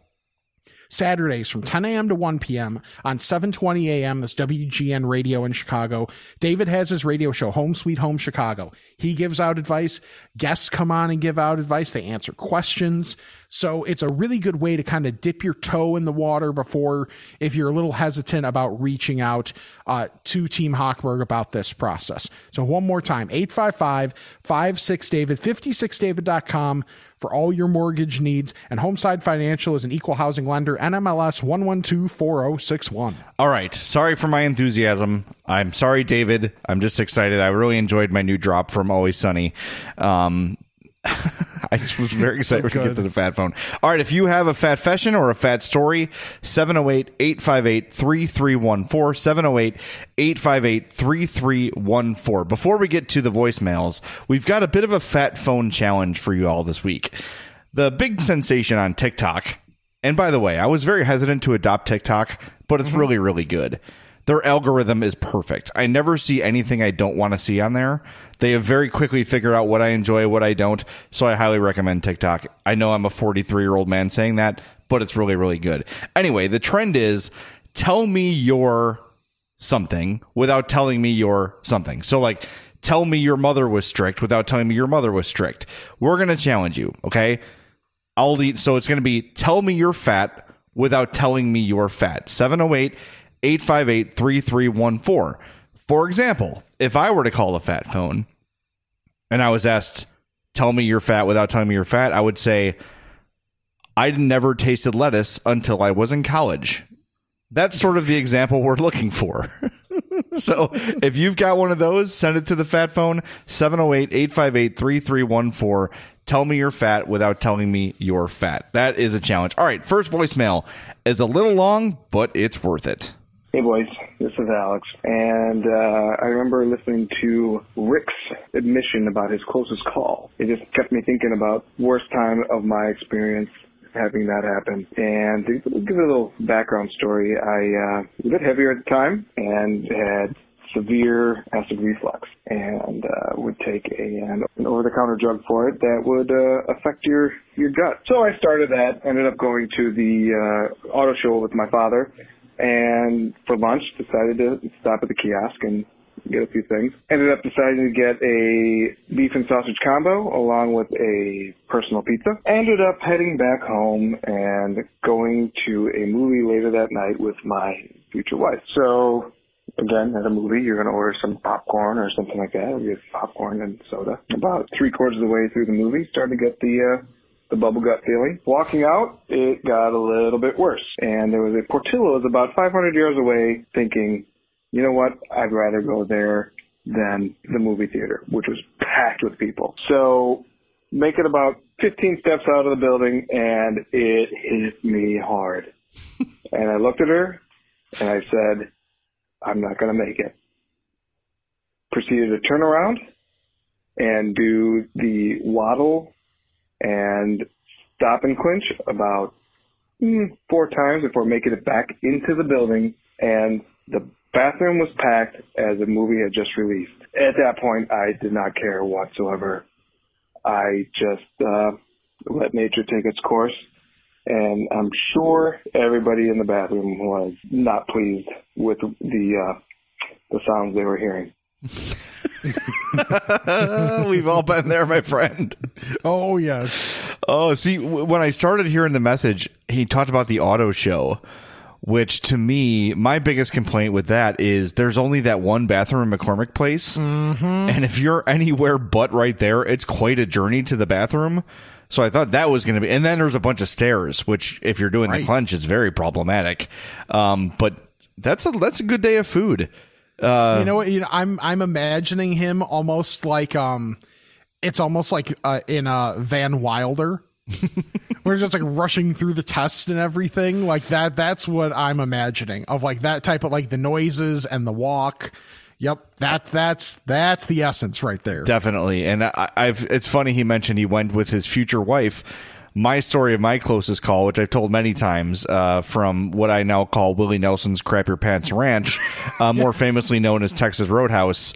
Saturdays from 10 a.m. to 1 p.m. on 720 a.m. That's WGN radio in Chicago. David has his radio show, Home Sweet Home Chicago. He gives out advice. Guests come on and give out advice. They answer questions. So it's a really good way to kind of dip your toe in the water before, if you're a little hesitant about reaching out uh, to Team Hochberg about this process. So one more time, 855 56 David, 56david.com for all your mortgage needs. And Homeside Financial is an equal housing lender, NMLS 1124061. All right. Sorry for my enthusiasm. I'm sorry, David. I'm just excited. I really enjoyed my new drop from Always Sunny. Um, I just was very excited so to get to the fat phone. All right, if you have a fat fashion or a fat story, 708 858 3314. 708 858 3314. Before we get to the voicemails, we've got a bit of a fat phone challenge for you all this week. The big sensation on TikTok, and by the way, I was very hesitant to adopt TikTok, but it's mm-hmm. really, really good. Their algorithm is perfect. I never see anything I don't want to see on there. They have very quickly figured out what I enjoy, what I don't. So I highly recommend TikTok. I know I'm a 43 year old man saying that, but it's really, really good. Anyway, the trend is tell me your something without telling me your something. So, like, tell me your mother was strict without telling me your mother was strict. We're going to challenge you, okay? I'll. So it's going to be tell me you're fat without telling me you're fat. 708 858 3314. For example, if I were to call a fat phone and I was asked, tell me you're fat without telling me you're fat, I would say, I never tasted lettuce until I was in college. That's sort of the example we're looking for. so if you've got one of those, send it to the fat phone 708 858 3314. Tell me you're fat without telling me you're fat. That is a challenge. All right, first voicemail is a little long, but it's worth it. Hey boys, this is Alex, and uh, I remember listening to admission about his closest call. It just kept me thinking about worst time of my experience having that happen. And to give a little background story, I uh, was a bit heavier at the time and had severe acid reflux and uh, would take a, an, an over-the-counter drug for it that would uh, affect your your gut. So I started that. Ended up going to the uh, auto show with my father and for lunch decided to stop at the kiosk and get a few things. Ended up deciding to get a beef and sausage combo along with a personal pizza. Ended up heading back home and going to a movie later that night with my future wife. So again, at a movie, you're going to order some popcorn or something like that. We get popcorn and soda. About three quarters of the way through the movie, started to get the uh, the bubble gut feeling. Walking out, it got a little bit worse. And there was a Portillo's about 500 yards away thinking, you know what, I'd rather go there than the movie theater, which was packed with people. So make it about 15 steps out of the building and it hit me hard. and I looked at her and I said, I'm not going to make it. Proceeded to turn around and do the waddle and stop and clinch about mm, four times before making it back into the building. And the bathroom was packed as the movie had just released. At that point, I did not care whatsoever. I just uh, let nature take its course. And I'm sure everybody in the bathroom was not pleased with the uh, the sounds they were hearing. We've all been there, my friend. Oh, yes. Oh, see, when I started hearing the message, he talked about the auto show, which to me, my biggest complaint with that is there's only that one bathroom in McCormick Place. Mm-hmm. And if you're anywhere but right there, it's quite a journey to the bathroom. So I thought that was going to be, and then there's a bunch of stairs, which if you're doing Right. the clench, it's very problematic. Um, but that's a that's a good day of food. Uh, you know what? You know, I'm I'm imagining him almost like um, it's almost like uh, in uh, Van Wilder. We're just like rushing through the test and everything like that. That's what I'm imagining of like that type of like the noises and the walk. Yep, that that's that's the essence right there. Definitely, and I, I've. It's funny he mentioned he went with his future wife. My story of my closest call, which I've told many times, uh, from what I now call Willie Nelson's Crap Your Pants Ranch, uh, more famously known as Texas Roadhouse.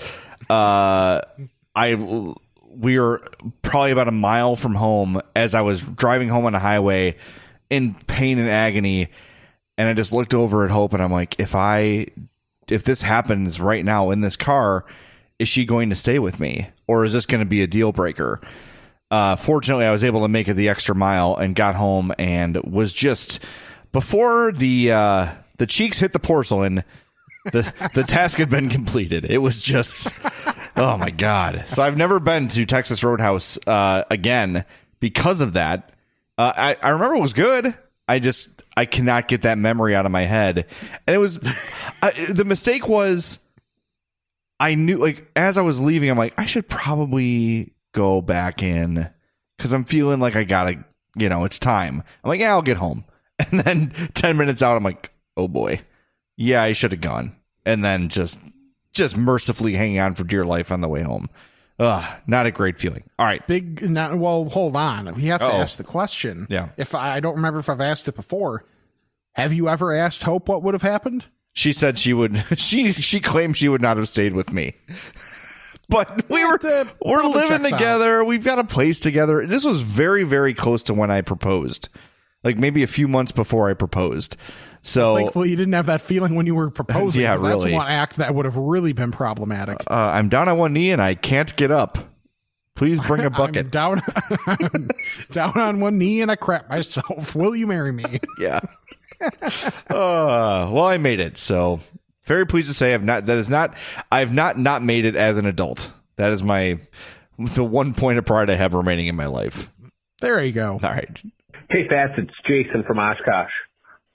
Uh, I we were probably about a mile from home as I was driving home on the highway in pain and agony, and I just looked over at Hope and I'm like, if I if this happens right now in this car, is she going to stay with me or is this going to be a deal breaker? Uh, fortunately, I was able to make it the extra mile and got home and was just before the uh, the cheeks hit the porcelain. The the task had been completed. It was just oh my god. So I've never been to Texas Roadhouse uh, again because of that. Uh, I I remember it was good. I just I cannot get that memory out of my head. And it was I, the mistake was I knew like as I was leaving, I'm like I should probably go back in because I'm feeling like I gotta you know it's time. I'm like yeah I'll get home, and then ten minutes out I'm like oh boy, yeah I should have gone, and then just just mercifully hanging on for dear life on the way home. Ugh, not a great feeling. All right, Big. Not, well, hold on. We have to Uh-oh. ask the question. Yeah. If I, I don't remember if I've asked it before, have you ever asked Hope what would have happened? she said she would. She she claimed she would not have stayed with me. But we were we're living checks out. together. We've got a place together. This was very very close to when I proposed, like maybe a few months before I proposed. So Thankfully, you didn't have that feeling when you were proposing. Yeah, 'cause That's really. one act that would have really been problematic. uh, I'm down on one knee and I can't get up. Please bring a I'm bucket. down, I'm down on one knee and I crap myself. Will you marry me? yeah. uh, well, I made it. So very pleased to say I've not. That is not. I've not not made it as an adult. That is my the one point of pride I have remaining in my life. There you go. All right. Hey, Fats, it's Jason from Oshkosh.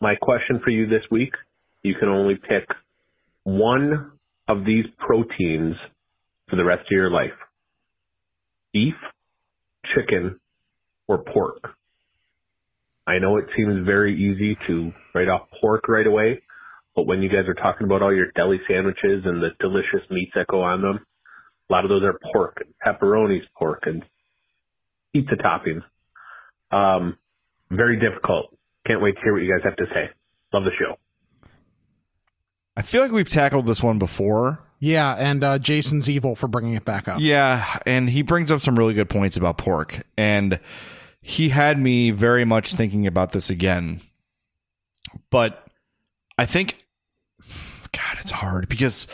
My question for you this week you can only pick one of these proteins for the rest of your life beef, chicken, or pork. I know it seems very easy to write off pork right away, but when you guys are talking about all your deli sandwiches and the delicious meats that go on them, a lot of those are pork, pepperonis, pork, and pizza toppings. Um, very difficult. Can't wait to hear what you guys have to say. Love the show. I feel like we've tackled this one before. Yeah, and uh, Jason's evil for bringing it back up. Yeah, and he brings up some really good points about pork, and he had me very much thinking about this again. But I think, God, it's hard because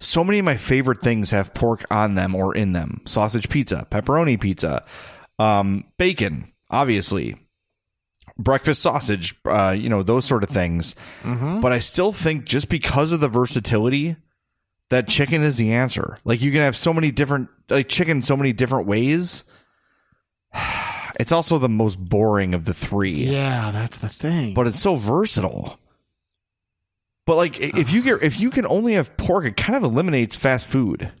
so many of my favorite things have pork on them or in them: sausage pizza, pepperoni pizza, um, bacon, obviously, breakfast sausage, uh, you know, those sort of things. But I still think just because of the versatility, that chicken is the answer. Like you can have so many different like chicken so many different ways. It's also the most boring of the three. Yeah, that's the thing. But it's so versatile. But like if you get if you can only have pork, it kind of eliminates fast food.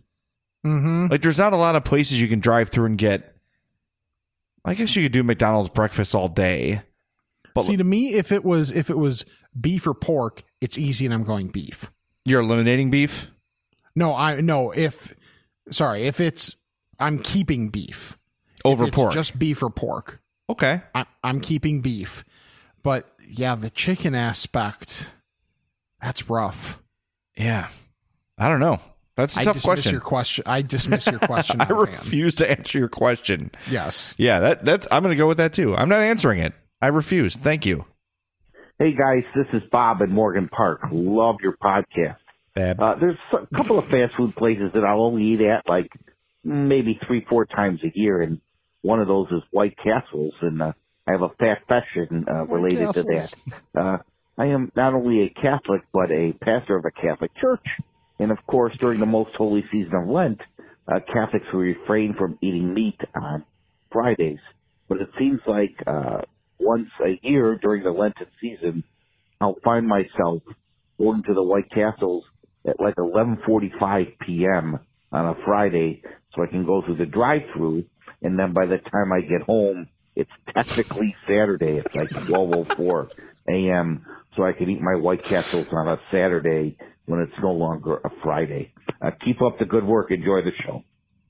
Mm-hmm. Like there's not a lot of places you can drive through and get I guess you could do McDonald's breakfast all day. But See, to me, if it was if it was beef or pork, it's easy, and I'm going beef. you're eliminating beef? No, I no. If sorry, if it's I'm keeping beef Over pork. just beef or pork. Okay, I, I'm keeping beef, but yeah, the chicken aspect, that's rough. Yeah. I don't know. That's a I tough question. Your question. I dismiss your question. I refuse to answer your question. Yes. Yeah, that that's I'm going to go with that too. I'm not answering it. I refuse. Thank you. Hey guys, this is Bob in Morgan Park. Love your podcast. Uh, there's a couple of fast food places that I'll only eat at like maybe three, four times a year, and one of those is White Castles, and uh, I have a fat fashion uh, related to that. Uh, I am not only a Catholic but a pastor of a Catholic church, and of course, during the most holy season of Lent, uh, Catholics will refrain from eating meat on Fridays. but it seems like uh, once a year during the Lenten season, I'll find myself going to the White Castles at like 11:45 p.m. on a Friday, so I can go through the drive-through, and then by the time I get home, it's technically Saturday. It's like 12:04 a.m. So I can eat my White Castles on a Saturday when it's no longer a Friday. Uh, keep up the good work. Enjoy the show.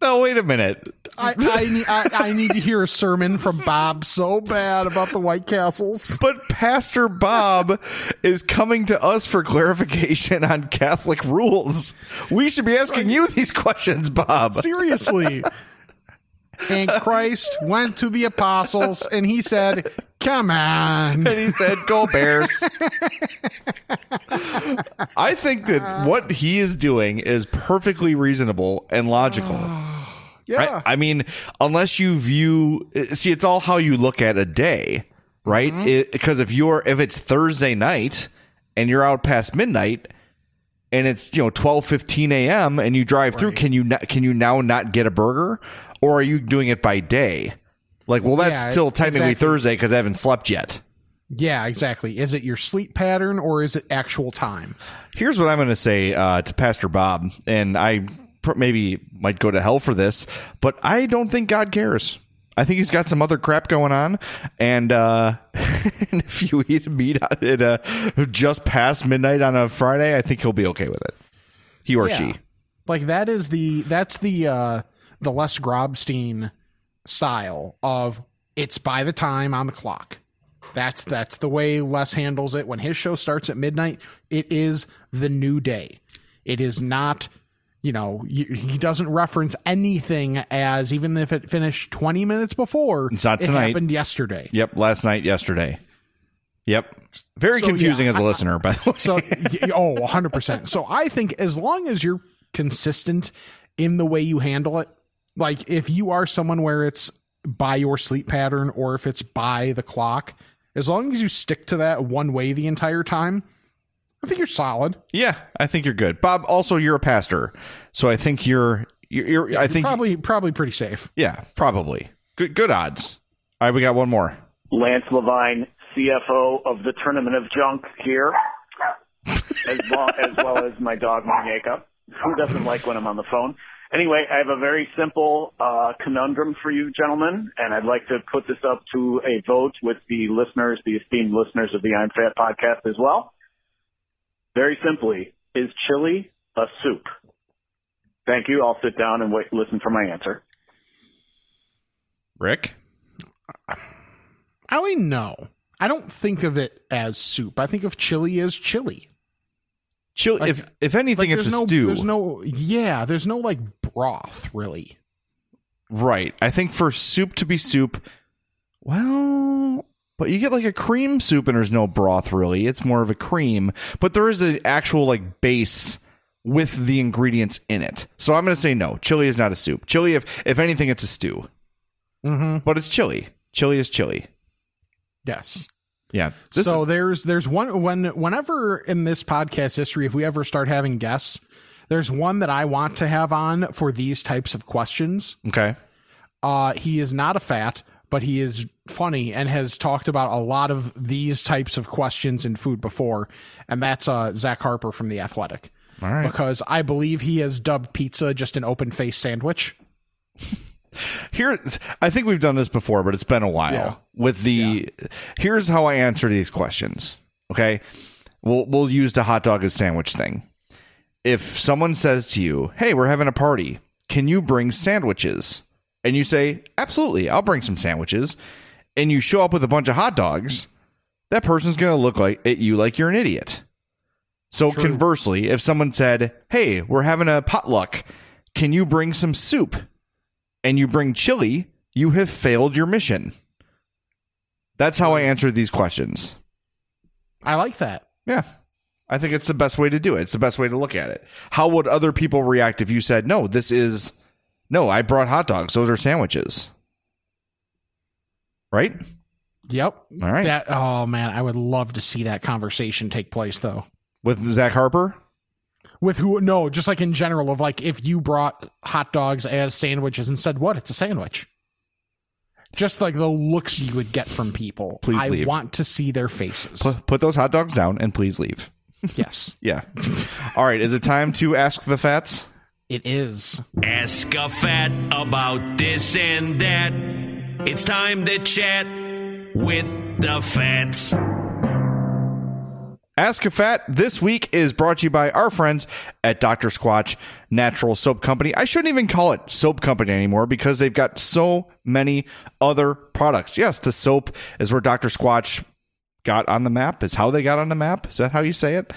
No, wait a minute. I, I, need, I, I need to hear a sermon from Bob so bad about the White Castles. But Pastor Bob is coming to us for clarification on Catholic rules. We should be asking you these questions, Bob. Seriously. and Christ went to the apostles and he said, Come on. And he said, Go Bears. I think that uh. what he is doing is perfectly reasonable and logical. Yeah. I, I mean, unless you view, see, it's all how you look at a day, right? Mm-hmm. Because if you're, if it's Thursday night and you're out past midnight, and it's you know twelve fifteen a.m. and you drive through, can you not, can you now not get a burger, or are you doing it by day? Like, well, that's Yeah, still technically exactly. Thursday because I haven't slept yet. Yeah, exactly. Is it your sleep pattern or is it actual time? Here's what I'm going to say uh, to Pastor Bob, and I pr- maybe might go to hell for this, but I don't think God cares. I think he's got some other crap going on, and, uh, and if you eat meat at uh, just past midnight on a Friday, I think he'll be okay with it. He or Yeah. she. Like that is the that's the uh the Les Grobstein style of it's by the time on the clock. That's that's the way Les handles it. When his show starts at midnight, it is the new day. It is not, you know, he doesn't reference anything as even if it finished 20 minutes before. It's not tonight. it happened yesterday. Yep, last night, yesterday. Yep. Very So, confusing yeah, as a I- listener, by the way. So, oh, 100%. So I think as long as you're consistent in the way you handle it, like if you are someone where it's by your sleep pattern or if it's by the clock, as long as you stick to that one way the entire time, I think you're solid. Yeah, I think you're good. Bob, also you're a pastor. So I think you're you're, you're I You're think probably probably pretty safe. yeah, probably. Good good odds. All right, we got one more. Lance Levine, CFO of the Tournament of Junk here, as well as, well as my dog Manieka, who doesn't like when I'm on the phone. Anyway, I have a very simple uh, conundrum for you, gentlemen, and I'd like to put this up to a vote with the listeners, the esteemed listeners of the I'm Fat podcast as well. Very simply, is chili a soup? Thank you. I'll sit down and wait, listen for my answer. Rick? I mean, no. I don't think of it as soup. I think of chili as chili. Chili Like- if if anything Like, it's a no, stew. There's no, yeah, there's no like broth really. Right. I think for soup to be soup, well, but you get like a cream soup and there's no broth really. It's more of a cream, but there is an actual like base with the ingredients in it. So I'm going to say no. Chili is not a soup. Chili, if if anything, it's a stew. Mm-hmm. But it's chili. Chili is chili. Yes. Yeah. So there's there's one when whenever in this podcast history, if we ever start having guests, there's one that I want to have on for these types of questions. okay. Uh, he is not a fat, but he is funny and has talked about a lot of these types of questions in food before, and that's uh, Zach Harper from the Athletic. All right. Because I believe he has dubbed pizza just an open face sandwich. Here, I think we've done this before, but it's been a while. Yeah. With the, here's how I answer these questions. Okay, we'll we'll use the hot dog as sandwich thing. If someone says to you, "Hey, we're having a party. Can you bring sandwiches?" and you say, "Absolutely, I'll bring some sandwiches," and you show up with a bunch of hot dogs, that person's going to look like at you like you're an idiot. So conversely, if someone said, "Hey, we're having a potluck. Can you bring some soup?" and you bring chili, you have failed your mission. That's how I answer these questions. I like that. Yeah. I think it's the best way to do it. It's the best way to look at it. How would other people react if you said, "No, this is no, I brought hot dogs. Those are sandwiches." Right? Yep. All right. That oh man, I would love to see that conversation take place though. With Zach Harper? With who? No, just like in general of like if you brought hot dogs as sandwiches and said what? It's a sandwich. Just like the looks you would get from people. Please I leave. want to see their faces. Put, put those hot dogs down and please leave. Yes. Yeah. All right. Is it time to ask the fats? It is. Ask a fat about this and that. It's time to chat with the fats. Ask a Fat this week is brought to you by our friends at Dr. Squatch Natural Soap Company. I shouldn't even call it Soap Company anymore because they've got so many other products. Yes, the soap is where Dr. Squatch got on the map, is how they got on the map. Is that how you say it?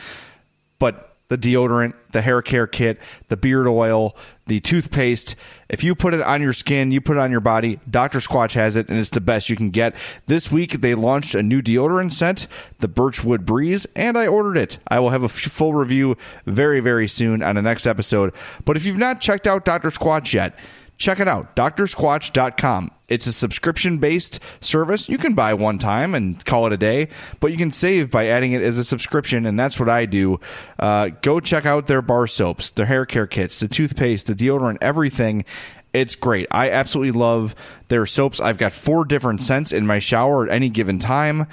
But the deodorant, the hair care kit, the beard oil, the toothpaste. If you put it on your skin, you put it on your body, Dr. Squatch has it, and it's the best you can get. This week, they launched a new deodorant scent, the Birchwood Breeze, and I ordered it. I will have a f- full review very, very soon on the next episode. But if you've not checked out Dr. Squatch yet, check it out drsquatch.com it's a subscription based service. You can buy one time and call it a day but you can save by adding it as a subscription and that's what i do. Uh, go check out their bar soaps their hair care kits the toothpaste the deodorant everything. It's great. I absolutely love their soaps. I've got four different scents in my shower at any given time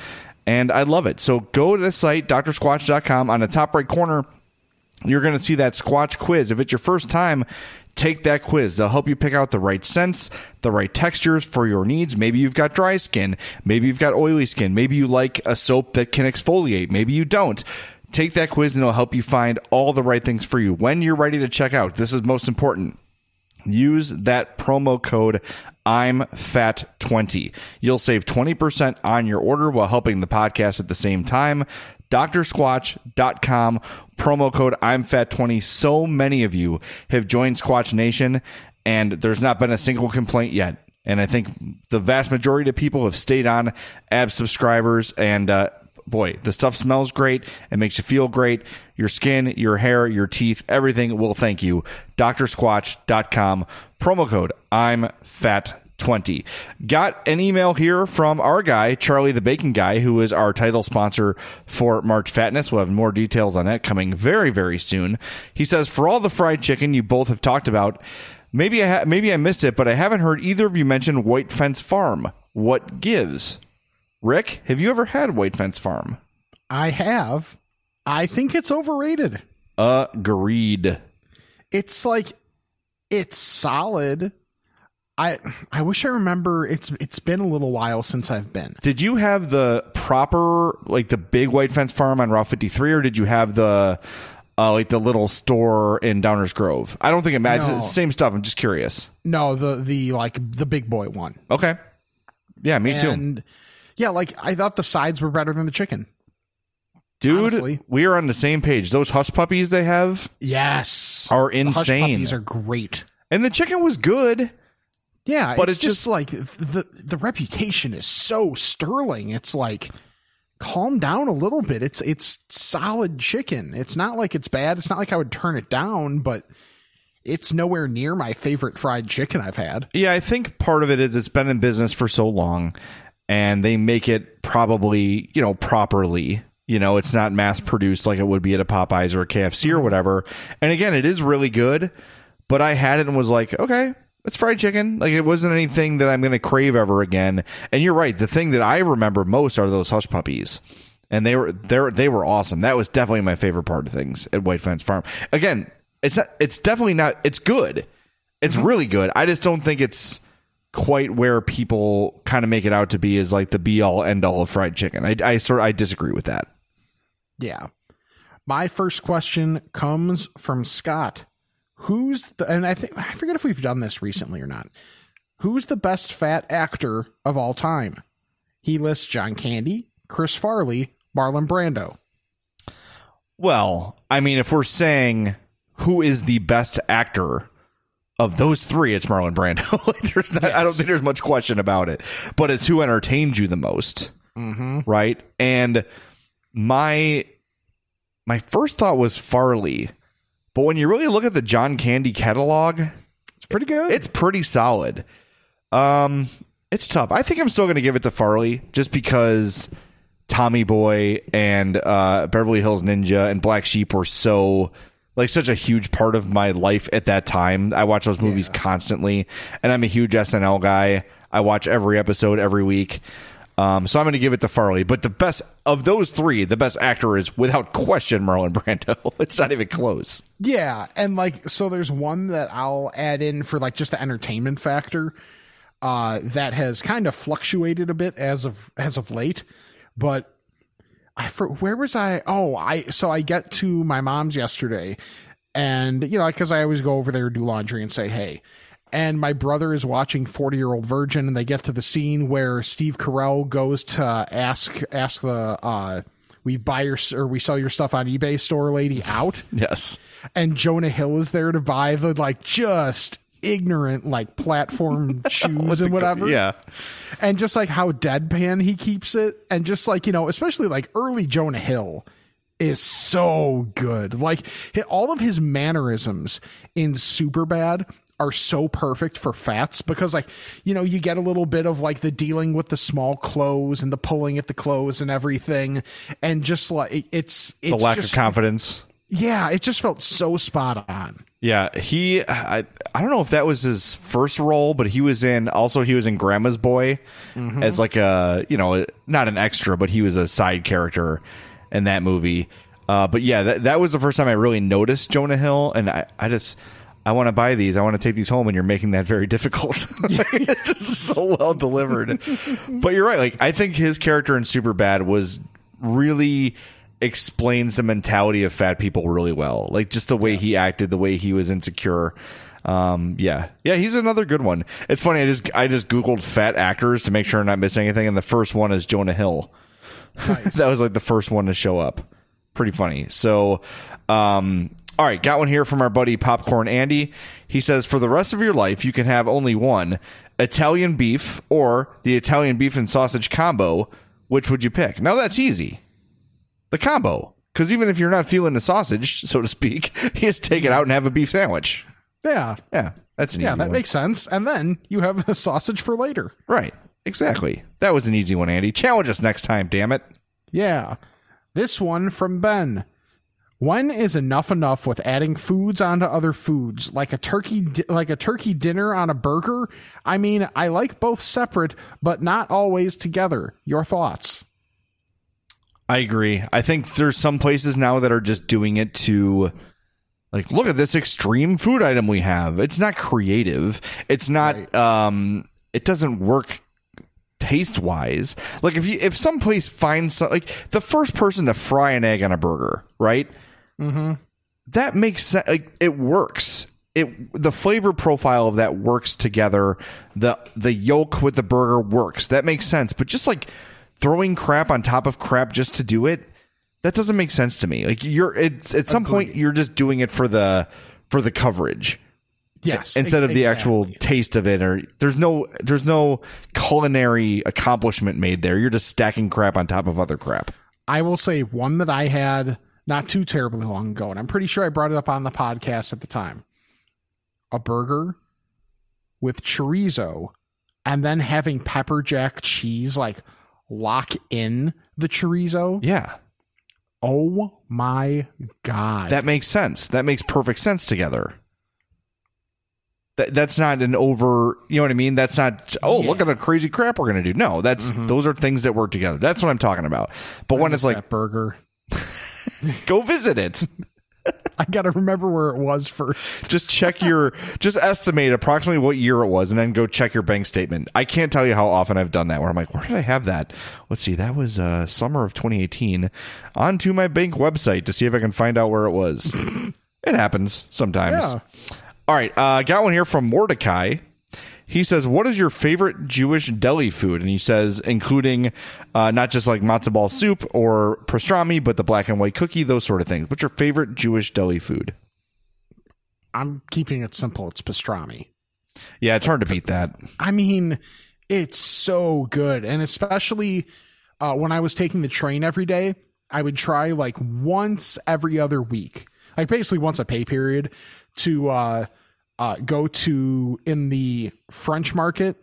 and i love it. So go to the site drsquatch.com on the top right corner you're going to see that Squatch quiz. If it's your first time, take that quiz. They'll help you pick out the right scents, the right textures for your needs. Maybe you've got dry skin. Maybe you've got oily skin. Maybe you like a soap that can exfoliate. Maybe you don't. Take that quiz and it'll help you find all the right things for you. When you're ready to check out, this is most important. Use that promo code I'm fat 20. You'll save 20% on your order while helping the podcast at the same time. drsquatch.com promo code I'm fat 20. So many of you have joined Squatch Nation and there's not been a single complaint yet. And I think the vast majority of people have stayed on ab subscribers and uh, boy, the stuff smells great. It makes you feel great. Your skin, your hair, your teeth, everything will thank you. drsquatch.com promo code I'm fat 20. Got an email here from our guy, Charlie the Bacon Guy, who is our title sponsor for March Fatness. We'll have more details on that coming very, very soon. He says, For all the fried chicken you both have talked about, maybe I, ha- maybe I missed it, but I haven't heard either of you mention White Fence Farm. What gives? Rick, have you ever had White Fence Farm? I have. I think it's overrated. Agreed. It's like it's solid. I I wish I remember it's it's been a little while since I've been. Did you have the proper like the big White Fence Farm on Route 53 or did you have the uh, like the little store in Downers Grove? I don't think it matters. No. Same stuff. I'm just curious. No, the the like the big boy one. Okay. Yeah, me too. And yeah, like I thought the sides were better than the chicken. Dude, honestly. we are on the same page. Those hush puppies they have Yes. are The hush insane. puppies are great. and the chicken was good. Yeah, But it's, it's just, just- like the the reputation is so sterling. It's like calm down a little bit. It's it's solid chicken. It's not like it's bad. It's not like I would turn it down, but it's nowhere near my favorite fried chicken I've had. Yeah, I think part of it is it's been in business for so long and they make it probably, you know, properly. You know, it's not mass produced like it would be at a Popeyes or a KFC or mm-hmm. whatever. And again, it is really good, but I had it and was like, okay, it's fried chicken. Like it wasn't anything that I'm going to crave ever again. And you're right. The thing that I remember most are those hush puppies. And they were they were, they were awesome. That was definitely my favorite part of things at White Fence Farm. Again, it's not it's definitely not it's good. It's mm-hmm. really good. I just don't think it's quite where people kind of make it out to be as like the be all end all of fried chicken. I, I sort of I disagree with that. Yeah. My first question comes from Scott. Who's the and I think I forget if we've done this recently or not. Who's the best fat actor of all time? He lists John Candy, Chris Farley, Marlon Brando. Well, I mean, if we're saying who is the best actor of those three, it's Marlon Brando. There's not, I don't think there's much question about it. But it's who entertained you the most, Mm-hmm. right? And my my first thought was Farley, but when you really look at the John Candy catalog, it's pretty good. It's pretty solid. Um, it's tough. I think I'm still going to give it to Farley just because Tommy Boy and uh, Beverly Hills Ninja and Black Sheep were so like such a huge part of my life at that time. I watch those movies constantly, and I'm a huge SNL guy. I watch every episode every week. Um, so I'm going to give it to Farley. But the best of those three, the best actor is without question Marlon Brando. it's not even close. Yeah, and like so there's one that I'll add in for like just the entertainment factor uh that has kind of fluctuated a bit as of as of late, but I for where was I? Oh, I so I get to my mom's yesterday and you know, cuz I always go over there do laundry and say, "Hey, and my brother is watching 40 year old virgin and they get to the scene where steve carell goes to ask ask the uh we buy your or we sell your stuff on ebay store lady out Yes. and jonah hill is there to buy the like just ignorant like platform shoes and whatever Yeah. and just like how deadpan he keeps it and just like you know especially like early jonah hill is so good like all of his mannerisms in superbad are so perfect for fats because like you know you get a little bit of like the dealing with the small clothes and the pulling at the clothes and everything and just like it- it's, The lack just- of confidence. yeah it just felt so spot on Yeah, he. I, I don't know if that was his first role, but he was in. Also, he was in Grandma's Boy Mhm. as like a you know not an extra, but he was a side character in that movie. Uh, but yeah, that that was the first time I really noticed Jonah Hill, and I I just. I want to buy these. I want to take these home, and you're making that very difficult. it's just so well delivered. But you're right. Like I think his character in Superbad was really explains the mentality of fat people really well. Like just the way he acted, the way he was insecure. Um, yeah, yeah, he's another good one. It's funny. I just I just googled fat actors to make sure I'm not missing anything, and the first one is Jonah Hill. that was like the first one to show up. Pretty funny. So, um, all right, got one here from our buddy Popcorn Andy. He says, for the rest of your life, you can have only one Italian beef or the Italian beef and sausage combo. Which would you pick? Now that's easy. The combo. Because even if you're not feeling the sausage, so to speak, you just take it out and have a beef sandwich. yeah Yeah, that's an yeah that one. makes sense and then you have a sausage for later Right. Exactly. That was an easy one, Andy. Challenge us next time, damn it. Yeah. This one from Ben. When is enough enough with adding foods onto other foods, like a turkey, like a turkey dinner on a burger? I mean, I like both separate, but not always together. Your thoughts? I agree. I think there's some places now that are just doing it to like look at this extreme food item we have. It's not creative. It's not um it doesn't work taste wise. Like if you if some place finds some, like the first person to fry an egg on a burger, right? Mm-hmm. that makes sense. Like it works. It the flavor profile of that works together. The the yolk with the burger works. That makes sense. But just like throwing crap on top of crap just to do it, that doesn't make sense to me. Like you're it's at some point you're just doing it for the for the coverage. Yes, Instead of the exactly. actual taste of it or there's no there's no culinary accomplishment made there. You're just stacking crap on top of other crap. I will say one that I had not too terribly long ago, and I'm pretty sure I brought it up on the podcast at the time. A burger with chorizo and then having pepper jack cheese like lock in the chorizo. Yeah. Oh my god. That makes sense. That makes perfect sense together. That that's not an over. You know what I mean? That's not. Oh, look at the crazy crap we're gonna do. No, that's mm-hmm. those are things that work together. That's what I'm talking about. But when it's like burger, go visit it. I got to remember where it was first. Just check your. just estimate approximately what year it was, and then go check your bank statement. I can't tell you how often I've done that. Where I'm like, where did I have that? Let's see. That was uh, summer of 2018. Onto my bank website to see if I can find out where it was. it happens sometimes. Yeah. All right, uh, got one here from Mordecai. He says, "What is your favorite Jewish deli food?" And he says, including uh, not just like matzo ball soup or pastrami, but the black and white cookie, those sort of things. What's your favorite Jewish deli food? I'm keeping it simple. It's pastrami. Yeah, it's hard to beat that. I mean, it's so good. And especially uh, when I was taking the train every day, I would try like once every other week, like basically once a pay period, to uh, uh, go to in the French market,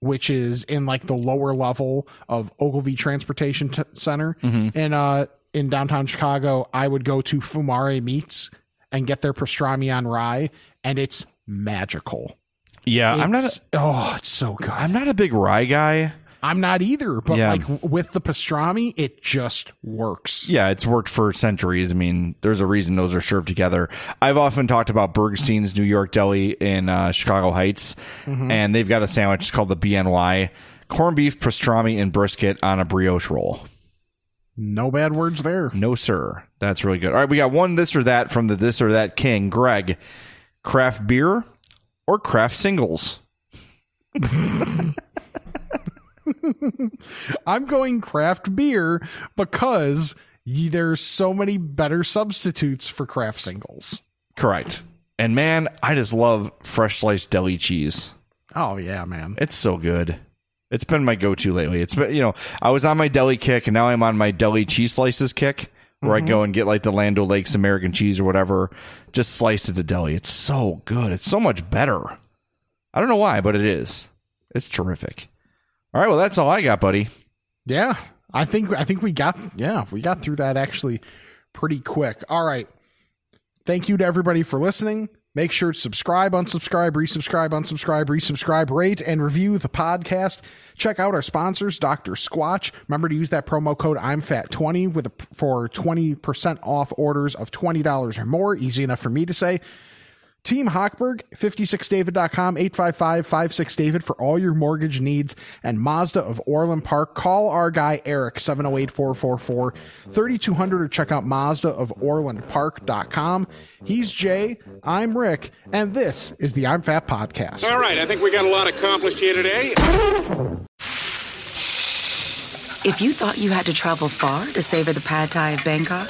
which is in like the lower level of Ogilvie Transportation t- Center. Mhm. And uh, in downtown Chicago, I would go to Fumare Meats and get their pastrami on rye, and it's magical. Yeah, I'm not. It's- oh, it's so good. I'm not a big rye guy. I'm not either, but Yeah. like with the pastrami, it just works. Yeah, it's worked for centuries. I mean, there's a reason those are served together. I've often talked about Bergstein's New York Deli in uh, Chicago Heights, Mhm. and they've got a sandwich called the BNY corned beef, pastrami, and brisket on a brioche roll. No bad words there. No, sir. That's really good. All right, we got one this or that from the this or that king, Greg. Craft beer or craft singles? I'm going craft beer because there's so many better substitutes for craft singles. Correct. And man, I just love fresh sliced deli cheese. Oh yeah, man. It's so good. It's been my go-to lately. It's been, you know, I was on my deli kick and now I'm on my deli cheese slices kick where Mhm. I go and get like the Land O'Lakes American cheese or whatever, just sliced at the deli. It's so good. It's so much better. I don't know why, but it is. It's terrific. All right, well that's all I got, buddy. Yeah, I think I think we got yeah we got through that actually pretty quick. All right, thank you to everybody for listening. Make sure to subscribe, unsubscribe, resubscribe, unsubscribe, resubscribe, rate, and review the podcast. Check out our sponsors, Dr. Squatch. Remember to use that promo code I'm Fat 20 with a, for 20% off orders of $20 or more. Easy enough for me to say. Team Hochberg, 56david.com, 855-56david for all your mortgage needs. And Mazda of Orland Park. Call our guy Eric, 708-444-3200 or check out Mazda of Orland Orlandpark.com. He's Jay, I'm Rick, and this is the I'm Fat Podcast. All right, I think we got a lot accomplished here today. If you thought you had to travel far to savor the pad thai of Bangkok,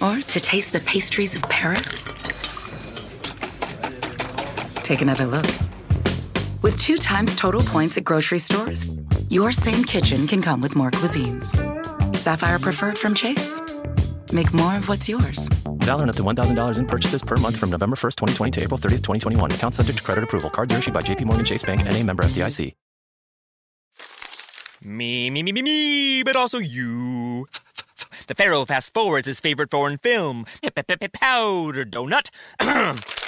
or to taste the pastries of Paris, take another look. With two times total points at grocery stores, your same kitchen can come with more cuisines. Sapphire Preferred from Chase. Make more of what's yours. Valid up to $1,000 in purchases per month from November 1st, 2020 to April 30th, 2021. Account subject to credit approval. Cards are issued by JPMorgan Chase Bank and a member FDIC. Me, me, me, me, me, but also you. The Pharaoh fast forwards his favorite foreign film, Powder Donut.